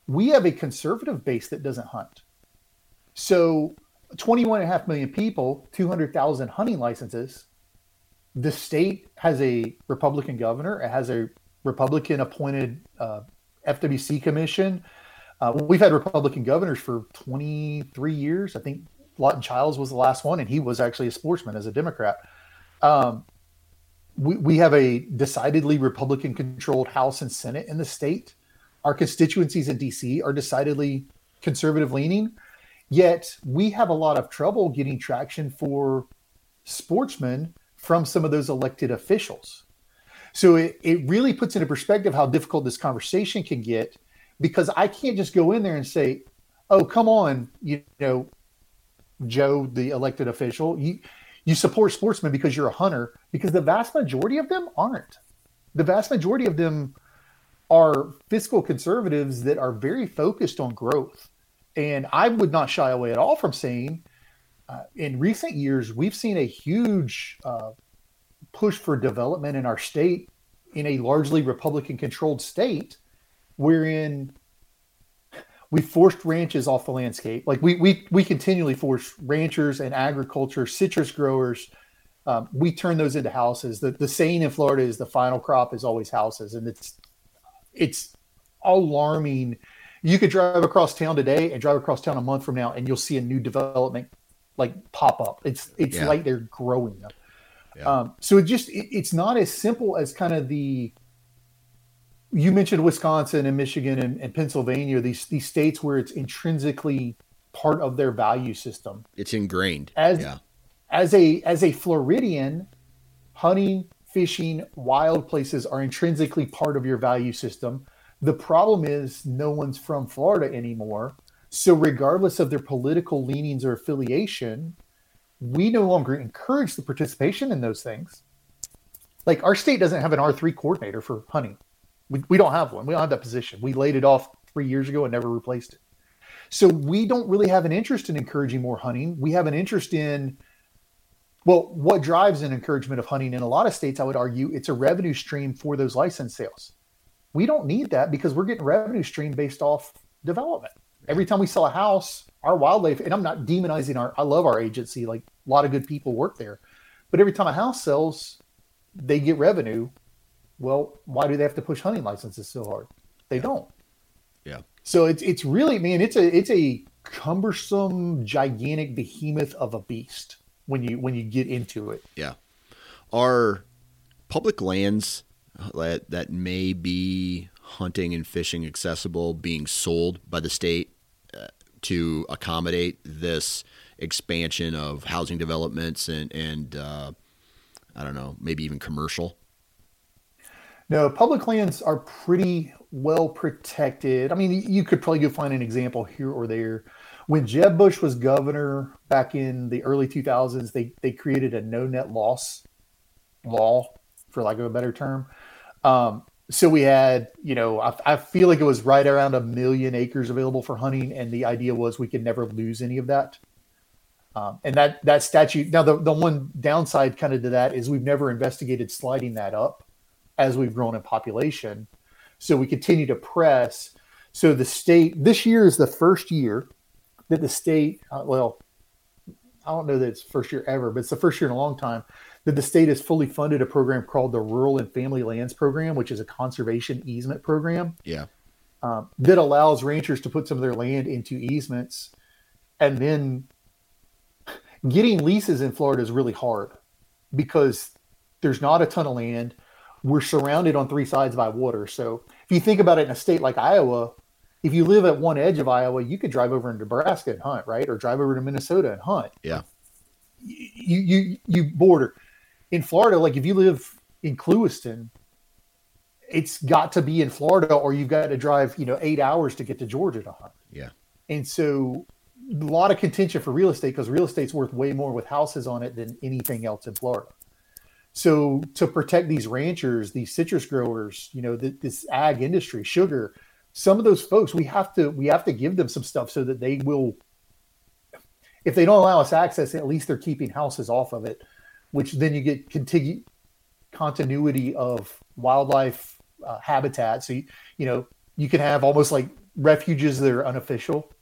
we have a conservative base that doesn't hunt. So 21 and a half million people, 200,000 hunting licenses. The state has a Republican governor. It has a Republican appointed uh, FWC commission. Uh, we've had Republican governors for 23 years. I think Lawton Chiles was the last one, and he was actually a sportsman as a Democrat. Um, we, we have a decidedly Republican controlled House and Senate in the state. Our constituencies in DC are decidedly conservative leaning, yet we have a lot of trouble getting traction for sportsmen from some of those elected officials. So it, it really puts into perspective how difficult this conversation can get because I can't just go in there and say, "Oh, come on, you know, Joe, the elected official, you you support sportsmen because you're a hunter." Because the vast majority of them aren't. The vast majority of them are fiscal conservatives that are very focused on growth. And I would not shy away at all from saying, uh, in recent years, we've seen a huge uh, push for development in our state in a largely Republican controlled state wherein we forced ranches off the landscape. Like we we we continually force ranchers and agriculture, citrus growers. Um, we turn those into houses. The the saying in Florida is the final crop is always houses, and it's it's alarming. You could drive across town today and drive across town a month from now, and you'll see a new development like pop up. It's it's yeah. like they're growing them. Yeah. Um, so it just it, it's not as simple as kind of the you mentioned Wisconsin and Michigan and, and, Pennsylvania, these these states where it's intrinsically part of their value system. It's ingrained. As yeah. as a as a Floridian, hunting, fishing, wild places are intrinsically part of your value system. The problem is no one's from Florida anymore. So regardless of their political leanings or affiliation, we no longer encourage the participation in those things. Like our state doesn't have an R3 coordinator for hunting. We, we don't have one. We don't have that position. We laid it off three years ago and never replaced it. So we don't really have an interest in encouraging more hunting. We have an interest in, well, what drives an encouragement of hunting in a lot of states, I would argue, it's a revenue stream for those license sales. We don't need that because we're getting revenue stream based off development. Every time we sell a house, our wildlife, and I'm not demonizing our, I love our agency, like a lot of good people work there. But every time a house sells, they get revenue well, why do they have to push hunting licenses so hard? They yeah. don't. Yeah. So it's it's really man, it's a it's a cumbersome, gigantic behemoth of a beast when you when you get into it. Yeah. Are public lands that that may be hunting and fishing accessible being sold by the state to accommodate this expansion of housing developments and and uh, I don't know, maybe even commercial no, public lands are pretty well protected. I mean, you could probably go find an example here or there. When Jeb Bush was governor back in the early 2000s, they, they created a no net loss law, for lack of a better term. Um, so we had, you know, I, I, feel like it was right around a million acres available for hunting, and the idea was we could never lose any of that. Um, and that that statute now the, the one downside kind of to that is we've never investigated sliding that up as we've grown in population. So we continue to press. So the state, this year is the first year that the state, uh, well, I don't know that it's first year ever, but it's the first year in a long time that the state has fully funded a program called the Rural and Family Lands Program, which is a conservation easement program. Yeah. Um, that allows ranchers to put some of their land into easements. And then getting leases in Florida is really hard because there's not a ton of land we're surrounded on three sides by water. So if you think about it in a state like Iowa, if you live at one edge of Iowa, you could drive over in Nebraska and hunt, right? Or drive over to Minnesota and hunt. Yeah. You you you border. In Florida, like if you live in Clewiston, it's got to be in Florida or you've got to drive, you know, eight hours to get to Georgia to hunt. Yeah. And so a lot of contention for real estate because real estate's worth way more with houses on it than anything else in Florida. So to protect these ranchers, these citrus growers, you know, this ag industry, sugar, some of those folks, we have to we have to give them some stuff so that they will. If they don't allow us access, at least they're keeping houses off of it, which then you get contigu- continuity of wildlife uh, habitat. So you, you know you can have almost like refuges that are unofficial,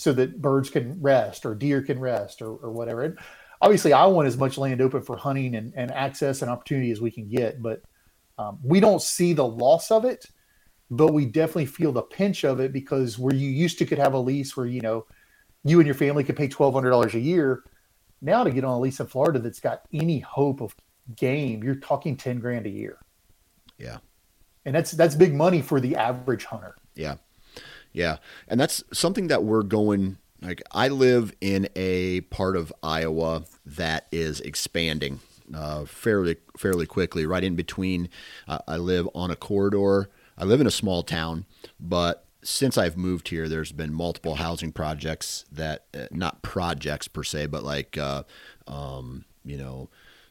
so that birds can rest or deer can rest or, or whatever. And obviously I want as much land open for hunting and, and access and opportunity as we can get, but um, we don't see the loss of it, but we definitely feel the pinch of it because where you used to could have a lease where, you know, you and your family could pay $1,200 a year. Now to get on a lease in Florida that's got any hope of game, you're talking 10 grand a year. Yeah. And that's, that's big money for the average hunter. Yeah. Yeah. And that's something that we're going like I live in a part of Iowa that is expanding uh, fairly fairly quickly. Right in between, uh, I live on a corridor. I live in a small town, but since I've moved here, there's been multiple housing projects that, uh, not projects per se, but like, uh, um, you know,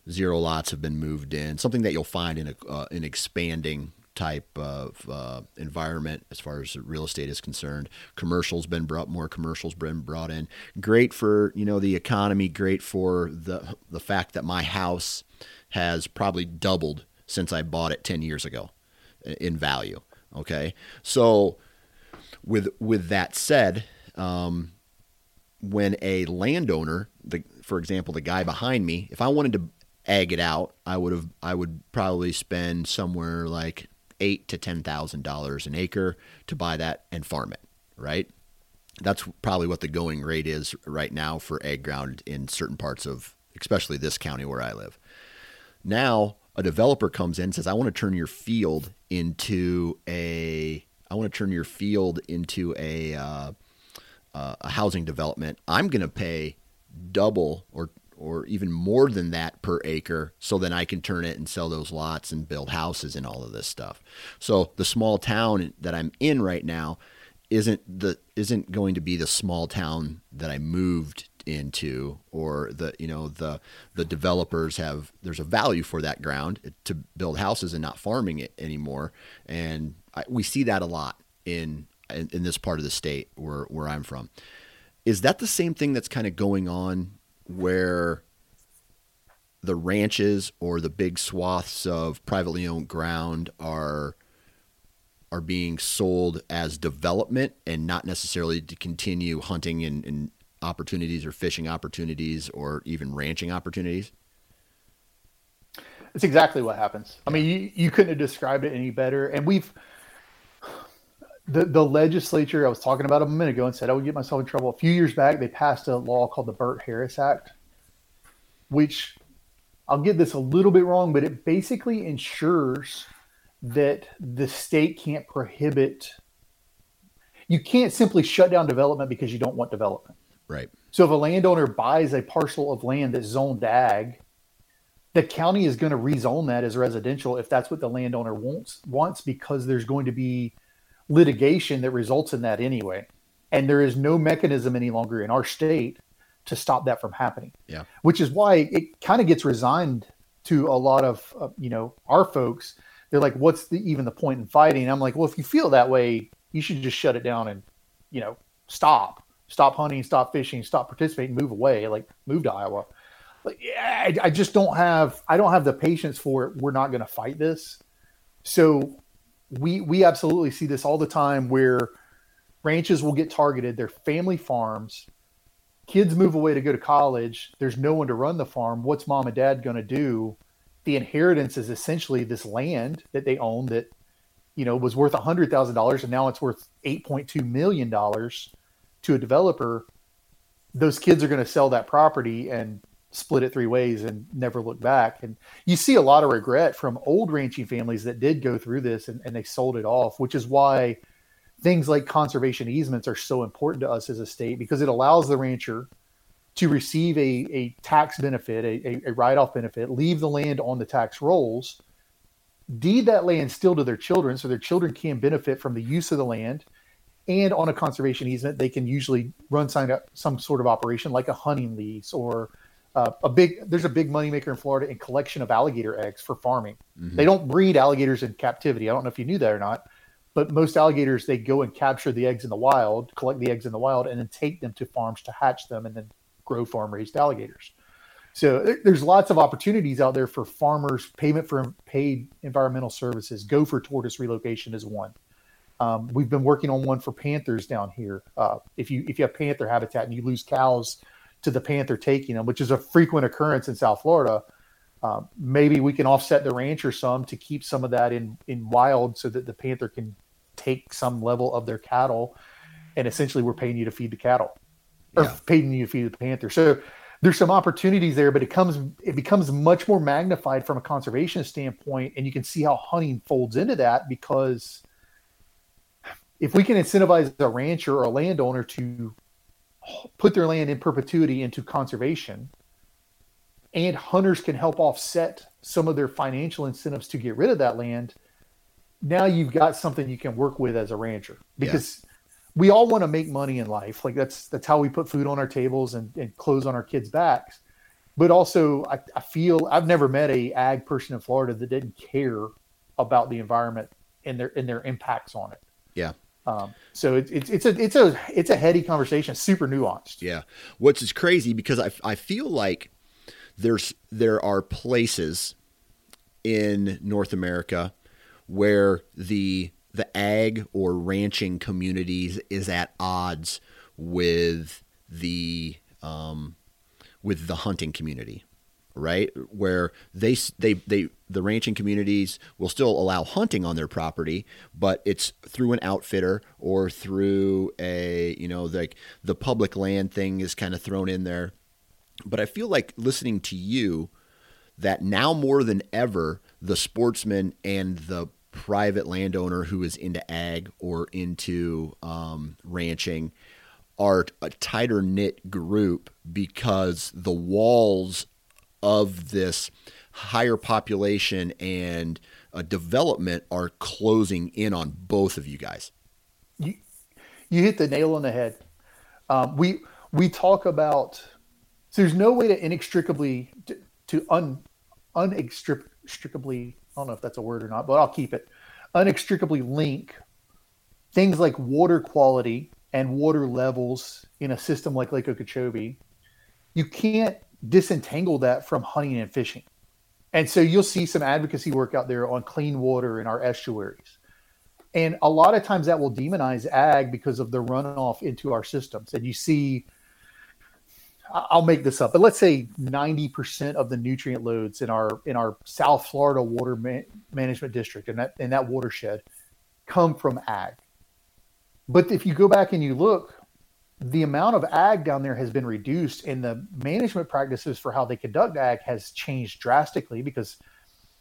zero lots have been moved in. Something that you'll find in a, uh, an expanding type of uh, environment as far as real estate is concerned. Commercials been brought more commercials been brought in. Great for you know the economy. Great for the the fact that my house has probably doubled since I bought it ten years ago in value. Okay, so with with that said, um, when a landowner, the for example, the guy behind me, if I wanted to ag it out, I would have I would probably spend somewhere like eight to ten thousand dollars an acre to buy that and farm it, right? That's probably what the going rate is right now for ag ground in certain parts of, especially this county where I live. Now a developer comes in and says, "I want to turn your field into a, I want to turn your field into a, uh, uh, a housing development. I'm going to pay double or or even more than that per acre so then I can turn it and sell those lots and build houses and all of this stuff. So the small town that I'm in right now isn't the isn't going to be the small town that I moved into or the you know the the developers have there's a value for that ground to build houses and not farming it anymore. And I, we see that a lot in, in in this part of the state where where I'm from. Is that the same thing that's kind of going on where the ranches or the big swaths of privately owned ground are are being sold as development and not necessarily to continue hunting and, and opportunities or fishing opportunities or even ranching opportunities? It's exactly what happens. I mean, you, you couldn't have described it any better. And we've the the legislature I was talking about a minute ago and said I would get myself in trouble. A few years back, they passed a law called the Bert Harris Act, which I'll get this a little bit wrong, but it basically ensures that the state can't prohibit. You can't simply shut down development because you don't want development. Right. So if a landowner buys a parcel of land that's zoned ag, the county is going to rezone that as residential if that's what the landowner wants wants because there's going to be litigation that results in that anyway. And there is no mechanism any longer in our state to stop that from happening. Yeah. Which is why it kind of gets resigned to a lot of uh, you know our folks. They're like, "What's the even the point in fighting?" I'm like, "Well, if you feel that way, you should just shut it down and you know stop, stop hunting, stop fishing, stop participating, move away, like move to Iowa." Like, yeah, I, I just don't have I don't have the patience for it. We're not going to fight this. So we we absolutely see this all the time where ranches will get targeted. They're family farms. Kids move away to go to college. There's no one to run the farm. What's mom and dad going to do? The inheritance is essentially this land that they own that, you know, was worth a hundred thousand dollars and now it's worth eight point two million dollars to a developer. Those kids are going to sell that property and split it three ways and never look back. And you see a lot of regret from old ranching families that did go through this and, and they sold it off, which is why things like conservation easements are so important to us as a state because it allows the rancher to receive a, a tax benefit, a, a, a write-off benefit, leave the land on the tax rolls, deed that land still to their children so their children can benefit from the use of the land. And on a conservation easement, they can usually run some, some sort of operation like a hunting lease or uh, a big there's a big moneymaker in Florida in collection of alligator eggs for farming. Mm-hmm. They don't breed alligators in captivity. I don't know if you knew that or not, but most alligators they go and capture the eggs in the wild, collect the eggs in the wild, and then take them to farms to hatch them and then grow farm raised alligators. So there's lots of opportunities out there for farmers. Payment for paid environmental services. Gopher tortoise relocation is one. Um, we've been working on one for panthers down here. Uh, if you if you have panther habitat and you lose cows to the panther taking them, which is a frequent occurrence in South Florida. Um, maybe we can offset the rancher some to keep some of that in in wild, so that the panther can take some level of their cattle, and essentially we're paying you to feed the cattle, or yeah. paying you to feed the panther. So there's some opportunities there, but it comes it becomes much more magnified from a conservation standpoint, and you can see how hunting folds into that because if we can incentivize a rancher or a landowner to put their land in perpetuity into conservation and hunters can help offset some of their financial incentives to get rid of that land now you've got something you can work with as a rancher. Because yeah. we all want to make money in life. Like that's that's how we put food on our tables and, and clothes on our kids backs. But also I, I feel i've never met a ag person in florida that didn't care about the environment and their and their impacts on it. Yeah um, so it's it's a it's a it's a heady conversation, super nuanced. Yeah, what's is crazy because I I feel like there's there are places in North America where the the ag or ranching communities is at odds with the um, with the hunting community, right? Where they they they the ranching communities will still allow hunting on their property, but it's through an outfitter or through a you know like the public land thing is kind of thrown in there. But I feel like listening to you that now more than ever the sportsman and the private landowner who is into ag or into um, ranching are a tighter knit group because the walls of this higher population and uh, development are closing in on both of you guys. You, you hit the nail on the head. Um, we we talk about so there's no way to inextricably to, to un unextricably I don't know if that's a word or not, but I'll keep it unextricably link things like water quality and water levels in a system like Lake Okeechobee, you can't disentangle that from hunting and fishing. And so you'll see some advocacy work out there on clean water in our estuaries. And a lot of times that will demonize ag because of the runoff into our systems. And you see, I'll make this up, but let's say 90% of the nutrient loads in our in our South Florida water man- management district and that in that watershed come from ag. But if you go back and you look, the amount of ag down there has been reduced, and the management practices for how they conduct ag has changed drastically because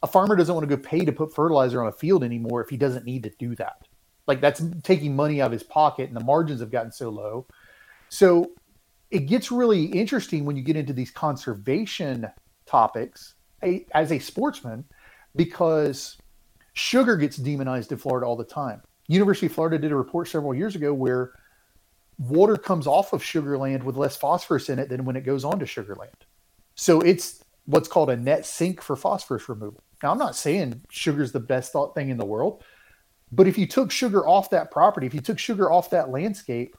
a farmer doesn't want to go pay to put fertilizer on a field anymore if he doesn't need to do that. Like that's taking money out of his pocket, and the margins have gotten so low. So it gets really interesting when you get into these conservation topics as a sportsman because sugar gets demonized in Florida all the time. University of Florida did a report several years ago where water comes off of sugar land with less phosphorus in it than when it goes onto sugar land. So it's what's called a net sink for phosphorus removal. Now, I'm not saying sugar is the best thought thing in the world, but if you took sugar off that property, if you took sugar off that landscape,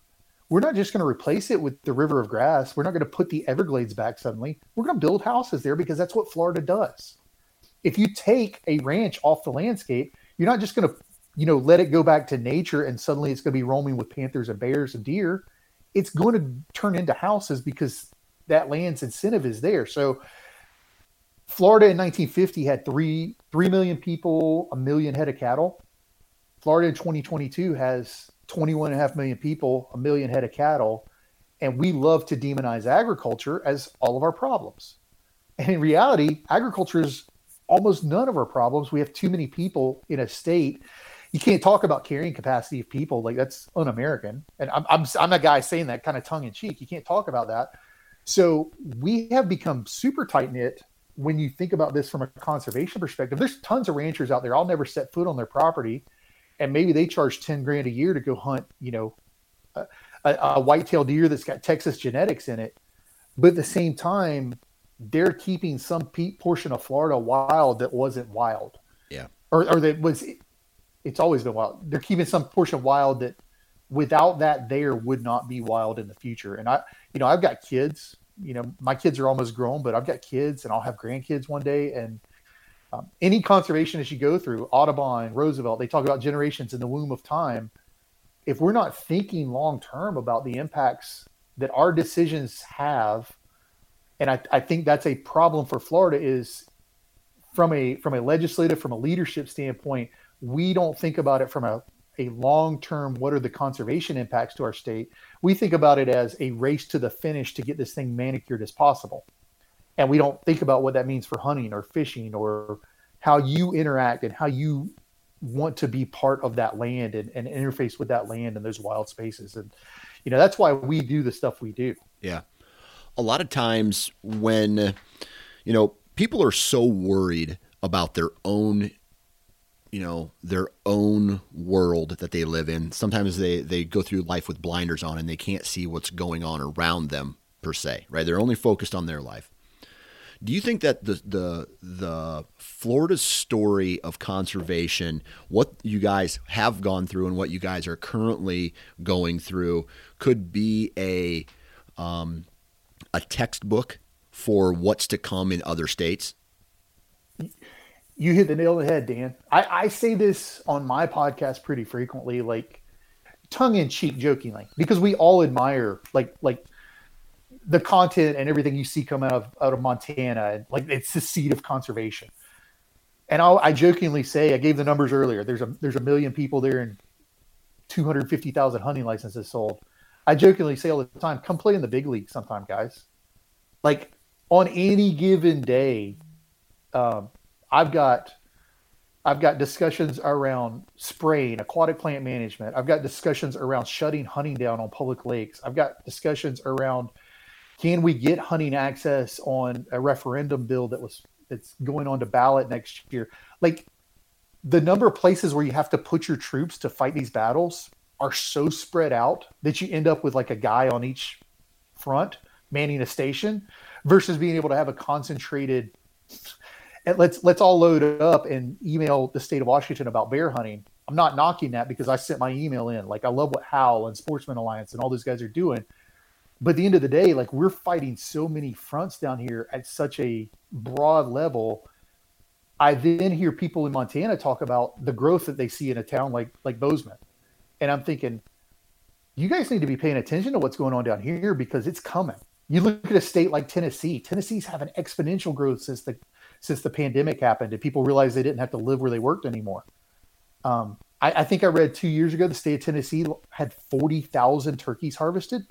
we're not just going to replace it with the river of grass. We're not going to put the Everglades back suddenly. We're going to build houses there because that's what Florida does. If you take a ranch off the landscape, you're not just going to you know, let it go back to nature and suddenly it's going to be roaming with panthers and bears and deer, it's going to turn into houses because that land's incentive is there. So Florida in 1950 had three three million people, a million head of cattle. Florida in 2022 has 21 and a half million people, a million head of cattle, and we love to demonize agriculture as all of our problems. And in reality, agriculture is almost none of our problems. We have too many people in a state you can't talk about carrying capacity of people like that's un-American. And I'm I'm I'm a guy saying that kind of tongue in cheek. You can't talk about that. So we have become super tight knit when you think about this from a conservation perspective. There's tons of ranchers out there. I'll never set foot on their property, and maybe they charge ten grand a year to go hunt. You know, a, a, a whitetail deer that's got Texas genetics in it. But at the same time, they're keeping some portion of Florida wild that wasn't wild. Yeah. Or, or that was it's always been wild. They're keeping some portion wild that without that there would not be wild in the future. And I, you know, I've got kids. You know, my kids are almost grown, but I've got kids, and I'll have grandkids one day. And um, any conservationist you go through, Audubon, Roosevelt, they talk about generations in the womb of time. If we're not thinking long term about the impacts that our decisions have, and I, I think that's a problem for Florida is from a from a legislative, from a leadership standpoint, we don't think about it from a, a long term what are the conservation impacts to our state? We think about it as a race to the finish to get this thing manicured as possible. And we don't think about what that means for hunting or fishing or how you interact and how you want to be part of that land and, and interface with that land and those wild spaces. And you know that's why we do the stuff we do. Yeah. A lot of times when you know people are so worried about their own you know their own world that they live in. Sometimes they they go through life with blinders on and they can't see what's going on around them per se right? They're only focused on their life. Do you think that the the the Florida story of conservation, what you guys have gone through and what you guys are currently going through, could be a um, a textbook for what's to come in other states? You hit the nail on the head, Dan. I, I say this on my podcast pretty frequently, like tongue in cheek, jokingly, because we all admire like like the content and everything you see come out of out of Montana. Like it's the seat of conservation. And I'll, I jokingly say, I gave the numbers earlier. There's a there's a million people there and 250,000 hunting licenses sold. I jokingly say all the time, come play in the big league sometime, guys. Like on any given day, um, I've got I've got discussions around spraying, aquatic plant management. I've got discussions around shutting hunting down on public lakes. I've got discussions around can we get hunting access on a referendum bill that was that's going on to ballot next year. Like the number of places where you have to put your troops to fight these battles are so spread out that you end up with like a guy on each front manning a station versus being able to have a concentrated and let's let's all load up and email the state of Washington about bear hunting. I'm not knocking that because I sent my email in. Like I love what Hal and Sportsman Alliance and all those guys are doing. But at the end of the day, like we're fighting so many fronts down here at such a broad level. I then hear people in Montana talk about the growth that they see in a town like like Bozeman. And I'm thinking, you guys need to be paying attention to what's going on down here because it's coming. You look at a state like Tennessee. Tennessee's having exponential growth since the since the pandemic happened and people realized they didn't have to live where they worked anymore. Um, I, I, think I read two years ago the state of Tennessee had 40,000 turkeys harvested.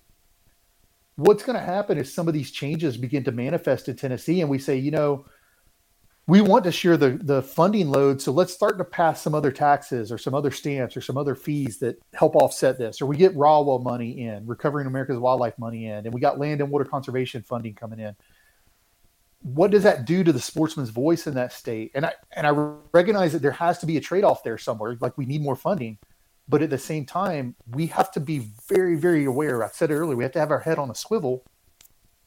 What's going to happen is some of these changes begin to manifest in Tennessee and we say, you know, we want to share the, the funding load. So let's start to pass some other taxes or some other stamps or some other fees that help offset this. Or we get RAWA money in, Recovering America's Wildlife money in, and we got land and water conservation funding coming in what does that do to the sportsman's voice in that state? And I and I recognize that there has to be a trade off there somewhere. Like we need more funding, but at the same time, we have to be very very aware. I said earlier, we have to have our head on a swivel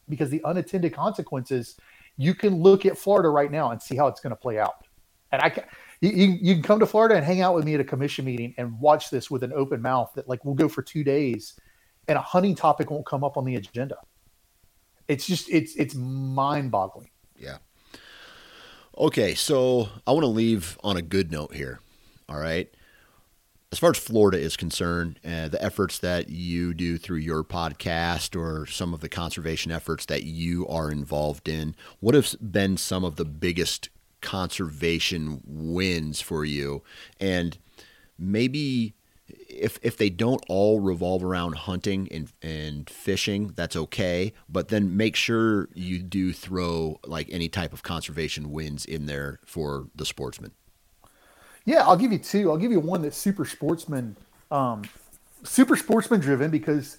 because the unintended consequences. You can look at Florida right now and see how it's going to play out. And I can you, you can come to Florida and hang out with me at a commission meeting and watch this with an open mouth. That like we'll go for two days, and a hunting topic won't come up on the agenda it's just it's it's mind boggling. Yeah. Okay, so I want to leave on a good note here. All right. As far as Florida is concerned, uh, the efforts that you do through your podcast or some of the conservation efforts that you are involved in, what have been some of the biggest conservation wins for you? And maybe if if they don't all revolve around hunting and and fishing, that's okay. But then make sure you do throw like any type of conservation wins in there for the sportsman. Yeah, I'll give you two. I'll give you one that's super sportsman, um, super sportsman driven because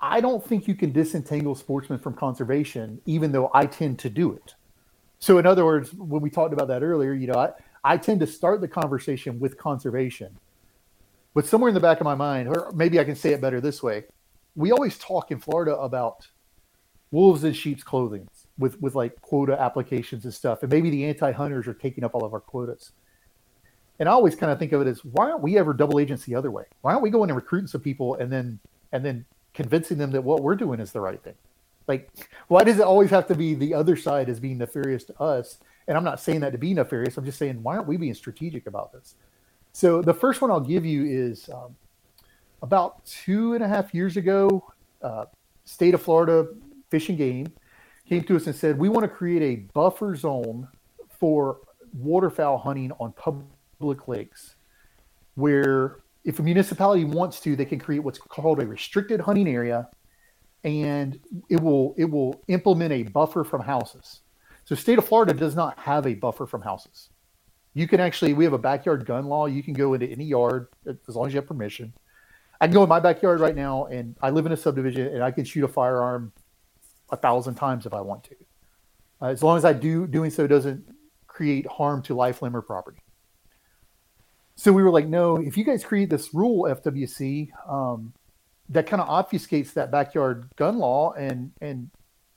I don't think you can disentangle sportsman from conservation, even though I tend to do it. So, in other words, when we talked about that earlier, you know, I, I tend to start the conversation with conservation but somewhere in the back of my mind, or maybe I can say it better this way, we always talk in Florida about wolves in sheep's clothing with with like quota applications and stuff, and maybe the anti-hunters are taking up all of our quotas. And I always kind of think of it as why aren't we ever double agents the other way? Why aren't we going and recruiting some people and then and then convincing them that what we're doing is the right thing? Like, why does it always have to be the other side as being nefarious to us? And I'm not saying that to be nefarious. I'm just saying why aren't we being strategic about this? So the first one I'll give you is um, about two and a half years ago, uh, state of Florida Fish and Game came to us and said we want to create a buffer zone for waterfowl hunting on public lakes, where if a municipality wants to, they can create what's called a restricted hunting area, and it will it will implement a buffer from houses. So state of Florida does not have a buffer from houses you can actually we have a backyard gun law. You can go into any yard as long as you have permission. I can go in my backyard right now and i live in a subdivision and i can shoot a firearm a thousand times if i want to. Uh, as long as i do doing so doesn't create harm to life limb or property. So we were like no if you guys create this rule fwc um, that kind of obfuscates that backyard gun law and and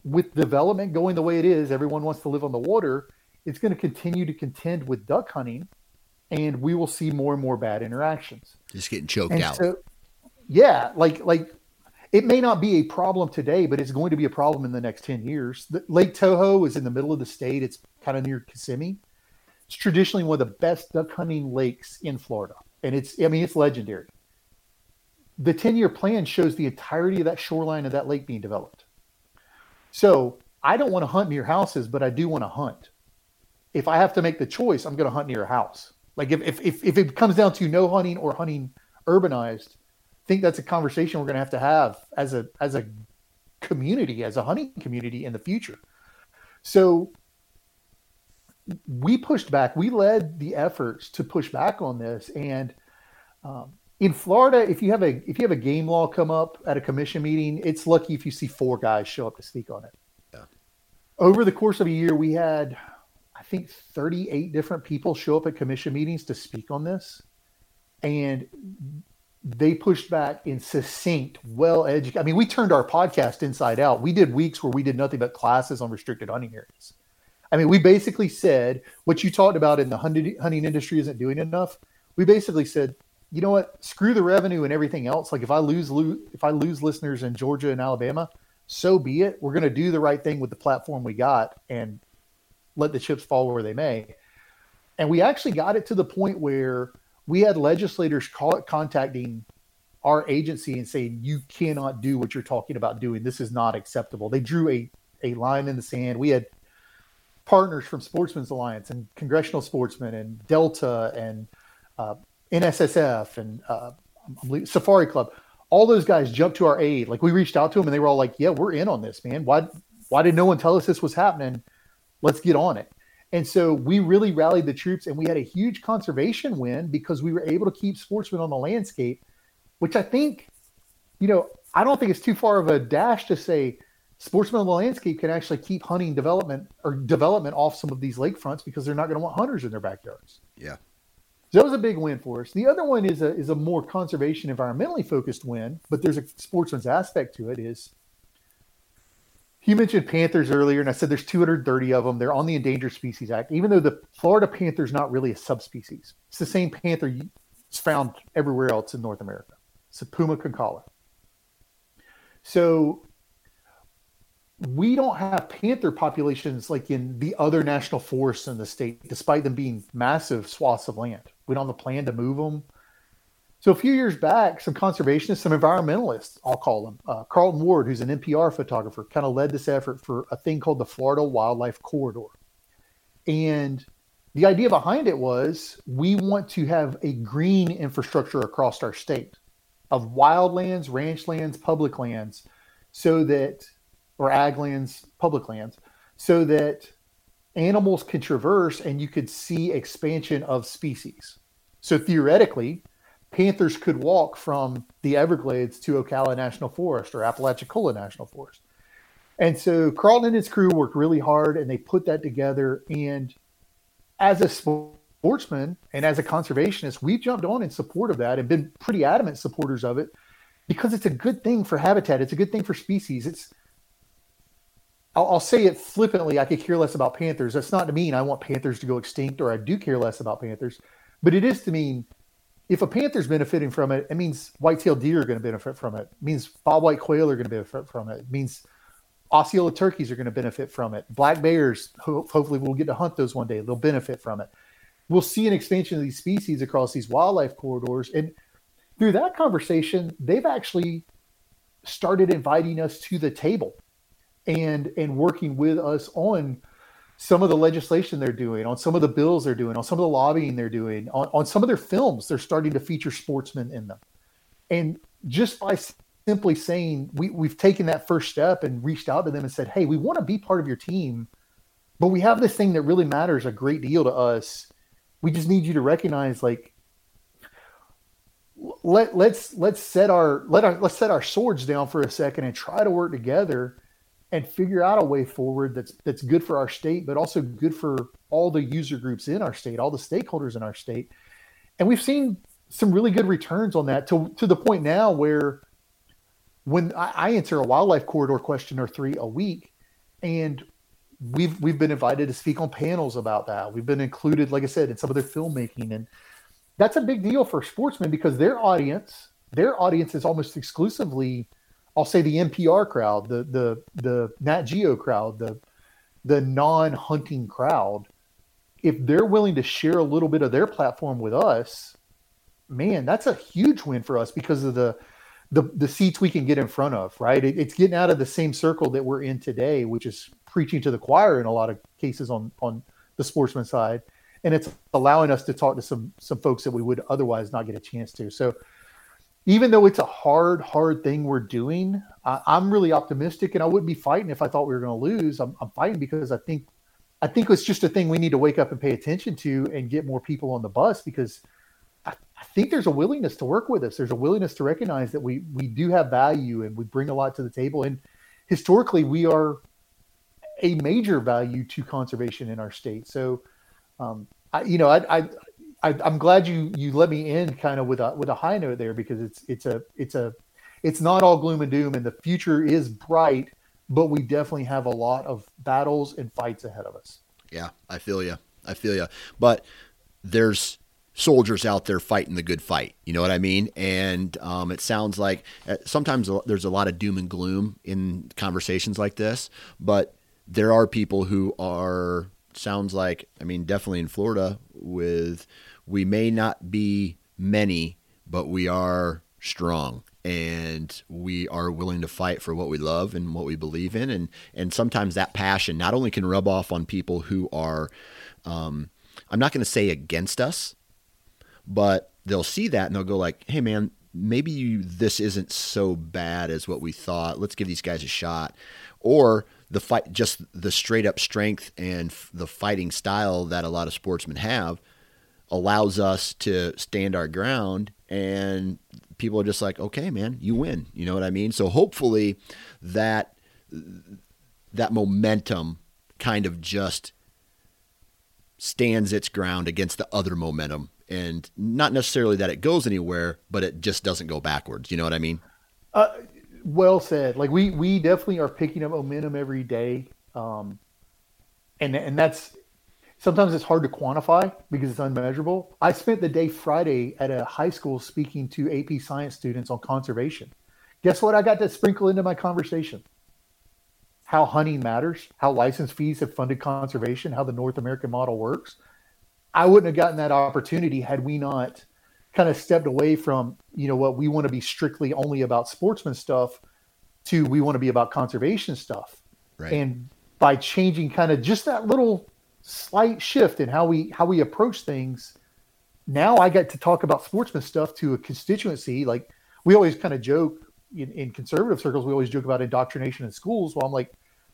with development going the way it is everyone wants to live on the water it's going to continue to contend with duck hunting, and we will see more and more bad interactions. Just getting choked and out. So, yeah, like like it may not be a problem today, but it's going to be a problem in the next ten years. The, Lake Toho is in the middle of the state. It's kind of near Kissimmee. It's traditionally one of the best duck hunting lakes in Florida, and it's I mean it's legendary. The ten year plan shows the entirety of that shoreline of that lake being developed. So I don't want to hunt near houses, but I do want to hunt. If I have to make the choice, I'm going to hunt near a house. Like if, if, if, if it comes down to no hunting or hunting urbanized, I think that's a conversation we're going to have to have as a as a community, as a hunting community in the future. So we pushed back. We led the efforts to push back on this. And um, in Florida, if you have a if you have a game law come up at a commission meeting, it's lucky if you see four guys show up to speak on it. Yeah. Over the course of a year, we had think 38 different people show up at commission meetings to speak on this. And they pushed back in succinct, well educated. I mean, we turned our podcast inside out. We did weeks where we did nothing but classes on restricted hunting areas. I mean, we basically said what you talked about in the hunting, industry isn't doing enough. We basically said, you know what? Screw the revenue and everything else. Like if I lose, lose if I lose listeners in Georgia and Alabama, so be it. We're going to do the right thing with the platform we got and let the chips fall where they may. And we actually got it to the point where we had legislators call, contacting our agency and saying, you cannot do what you're talking about doing. This is not acceptable. They drew a, a line in the sand. We had partners from Sportsmen's Alliance and Congressional Sportsmen and Delta and uh, NSSF and uh, Safari Club. All those guys jumped to our aid. Like we reached out to them and they were all like, yeah, we're in on this, man. Why, why did no one tell us this was happening? Let's get on it. And so we really rallied the troops and we had a huge conservation win because we were able to keep sportsmen on the landscape, which I think, you know, I don't think it's too far of a dash to say sportsmen on the landscape can actually keep hunting development or development off some of these lakefronts because they're not going to want hunters in their backyards. Yeah. So that was a big win for us. The other one is a is a more conservation environmentally focused win, but there's a sportsman's aspect to it is you mentioned panthers earlier, and I said there's 230 of them. They're on the Endangered Species Act, even though the Florida panther is not really a subspecies. It's the same panther it's found everywhere else in North America. It's a Puma concolor. So we don't have panther populations like in the other national forests in the state, despite them being massive swaths of land. We don't have a plan to move them. So a few years back, some conservationists, some environmentalists, I'll call them, uh, Carlton Ward, who's an NPR photographer, kind of led this effort for a thing called the Florida Wildlife Corridor. And the idea behind it was we want to have a green infrastructure across our state of wildlands, ranch lands, public lands, so that, or ag lands, public lands, so that animals can traverse and you could see expansion of species. So theoretically, panthers could walk from the Everglades to Ocala National Forest or Apalachicola National Forest. And so Carlton and his crew worked really hard and they put that together. And as a sportsman and as a conservationist, we've jumped on in support of that and been pretty adamant supporters of it because it's a good thing for habitat. It's a good thing for species. It's, I'll, I'll say it flippantly. I could care less about panthers. That's not to mean I want panthers to go extinct or I do care less about panthers, but it is to mean if a panther's benefiting from it, it means white-tailed deer are going to benefit from it. it means bobwhite quail are going to benefit from it. it means Osceola turkeys are going to benefit from it. Black bears, ho- hopefully, we'll get to hunt those one day. They'll benefit from it. We'll see an expansion of these species across these wildlife corridors, and through that conversation, they've actually started inviting us to the table and and working with us on some of the legislation they're doing, on some of the bills they're doing, on some of the lobbying they're doing, on, on some of their films, they're starting to feature sportsmen in them. And just by simply saying we, we've taken that first step and reached out to them and said, hey, we want to be part of your team, but we have this thing that really matters a great deal to us. We just need you to recognize like let let's let's set our let our let's set our swords down for a second and try to work together and figure out a way forward that's that's good for our state, but also good for all the user groups in our state, all the stakeholders in our state. And we've seen some really good returns on that to to the point now where when I, I answer a wildlife corridor question or three a week, and we've we've been invited to speak on panels about that. We've been included, like I said, in some of their filmmaking, and that's a big deal for sportsmen because their audience, their audience is almost exclusively I'll say the NPR crowd, the the the Nat Geo crowd, the the non-hunting crowd if they're willing to share a little bit of their platform with us, man, that's a huge win for us because of the the, the seats we can get in front of, right? It, it's getting out of the same circle that we're in today, which is preaching to the choir in a lot of cases on on the sportsman side, and it's allowing us to talk to some some folks that we would otherwise not get a chance to. So even though it's a hard, hard thing we're doing, I, am really optimistic, and I wouldn't be fighting if I thought we were going to lose. I'm, I'm, fighting because I think, I think it's just a thing we need to wake up and pay attention to, and get more people on the bus because I, I think there's a willingness to work with us. There's a willingness to recognize that we we do have value and we bring a lot to the table, and historically we are a major value to conservation in our state. So, um, I, you know, I, I I, am glad you you let me end kind of with a with a high note there because it's it's a it's a it's not all gloom and doom and the future is bright, but we definitely have a lot of battles and fights ahead of us. Yeah, I feel you. I feel you. But there's soldiers out there fighting the good fight. You know what I mean? And um, it sounds like uh, sometimes there's a lot of doom and gloom in conversations like this, but there are people who are sounds like I mean definitely in Florida with we may not be many, but we are strong. And we are willing to fight for what we love and what we believe in. And and sometimes that passion not only can rub off on people who are um, i'm not going to say against us but they'll see that and they'll go like hey man maybe you, this isn't so bad as what we thought. Let's give these guys a shot. Or the fight just the straight up strength and f- the fighting style that a lot of sportsmen have allows us to stand our ground and people are just like okay man you win. You know what i mean? So hopefully that that momentum kind of just stands its ground against the other momentum. And not necessarily that it goes anywhere but it just doesn't go backwards. You know what i mean? Uh, well said. Like we we definitely are picking up momentum every day. Um and and that's sometimes it's hard to quantify because it's unmeasurable. I spent the day Friday at a high school speaking to AP science students on conservation. Guess what I got to sprinkle into my conversation? How hunting matters, how license fees have funded conservation, how the North American model works. I wouldn't have gotten that opportunity had we not kind of stepped away from, you know, what we want to be strictly only about sportsman stuff to we want to be about conservation stuff. Right. And by changing kind of just that little slight shift in how we how we approach things. Now I get to talk about sportsman stuff to a constituency. Like we always kind of joke in, in conservative circles, we always joke about indoctrination in schools. Well, I'm like,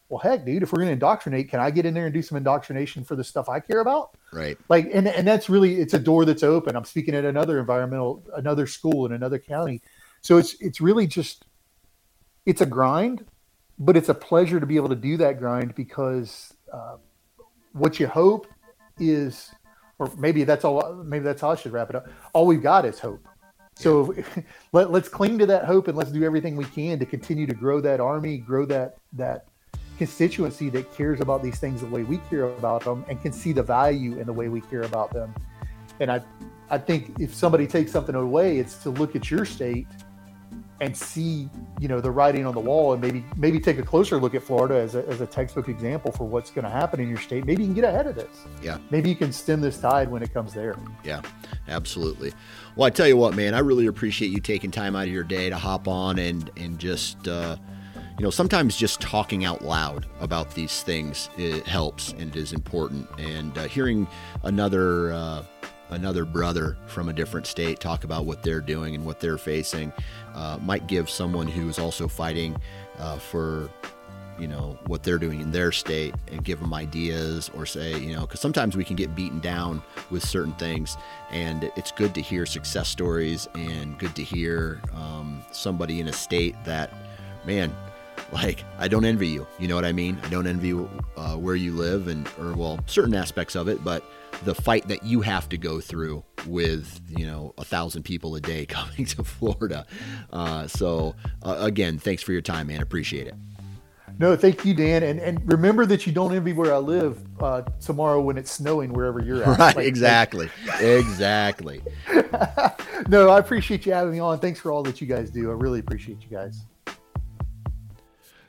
well, heck, dude, if we're going to indoctrinate, can I get in there and do some indoctrination for the stuff I care about? Right. Like, and and that's really it's a door that's open. I'm speaking at another environmental, another school in another county, so it's it's really just it's a grind, but it's a pleasure to be able to do that grind because. Uh, what you hope is, or maybe that's all. Maybe that's how I should wrap it up. All we've got is hope. So let, let's cling to that hope and let's do everything we can to continue to grow that army, grow that that constituency that cares about these things the way we care about them and can see the value in the way we care about them. And I I think if somebody takes something away, it's to look at your state and see you know the writing on the wall and maybe maybe take a closer look at Florida as a, as a textbook example for what's going to happen in your state. Maybe you can get ahead of this. Yeah. Maybe you can stem this tide when it comes there. Yeah, absolutely. Well, I tell you what, man, I really appreciate you taking time out of your day to hop on and and just. Uh, you know, sometimes just talking out loud about these things it helps and it is important. And uh, hearing another uh, another brother from a different state talk about what they're doing and what they're facing uh, might give someone who's also fighting uh, for you know what they're doing in their state and give them ideas or say you know because sometimes we can get beaten down with certain things and it's good to hear success stories and good to hear um, somebody in a state that man like I don't envy you. You know what I mean? I don't envy uh, where you live and or well certain aspects of it, but the fight that you have to go through with you know a thousand people a day coming to Florida. Uh, so uh, again, thanks for your time, man. Appreciate it. No, thank you, Dan. And and remember that you don't envy where I live uh, tomorrow when it's snowing wherever you're at. Right, like, exactly, exactly. no, I appreciate you having me on. Thanks for all that you guys do. I really appreciate you guys.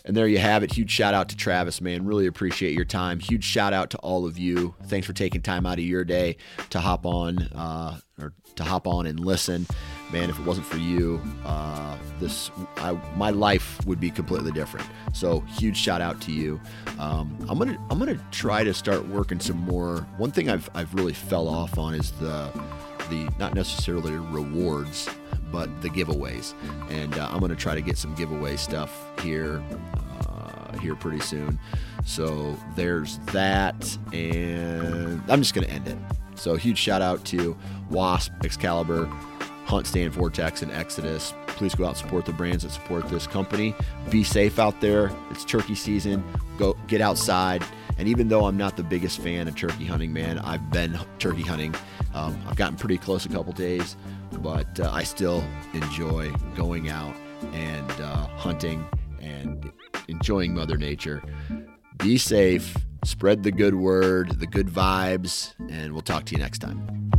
And there you have it. Huge shout out to Travis, man. Really appreciate your time. Huge shout out to all of you. Thanks for taking time out of your day to hop on uh, or to hop on and listen. Man, if it wasn't for you, uh, this I, my life would be completely different. So huge shout out to you. Um, I'm gonna I'm gonna try to start working some more. One thing I've I've really fell off on is the the not necessarily rewards but the giveaways. And uh, I'm going to try to get some giveaway stuff here uh, here pretty soon. So there's that, and I'm just going to end it. So huge shout out to Wasp, Excalibur, HuntStand, Vortex, and Exodus. Please go out and support the brands that support this company. Be safe out there. It's turkey season. Go get outside. And even though I'm not the biggest fan of turkey hunting, man, I've been turkey hunting. Um, I've gotten pretty close a couple days but uh, I still enjoy going out and uh, hunting and enjoying Mother Nature. Be safe, spread the good word, the good vibes, and we'll talk to you next time.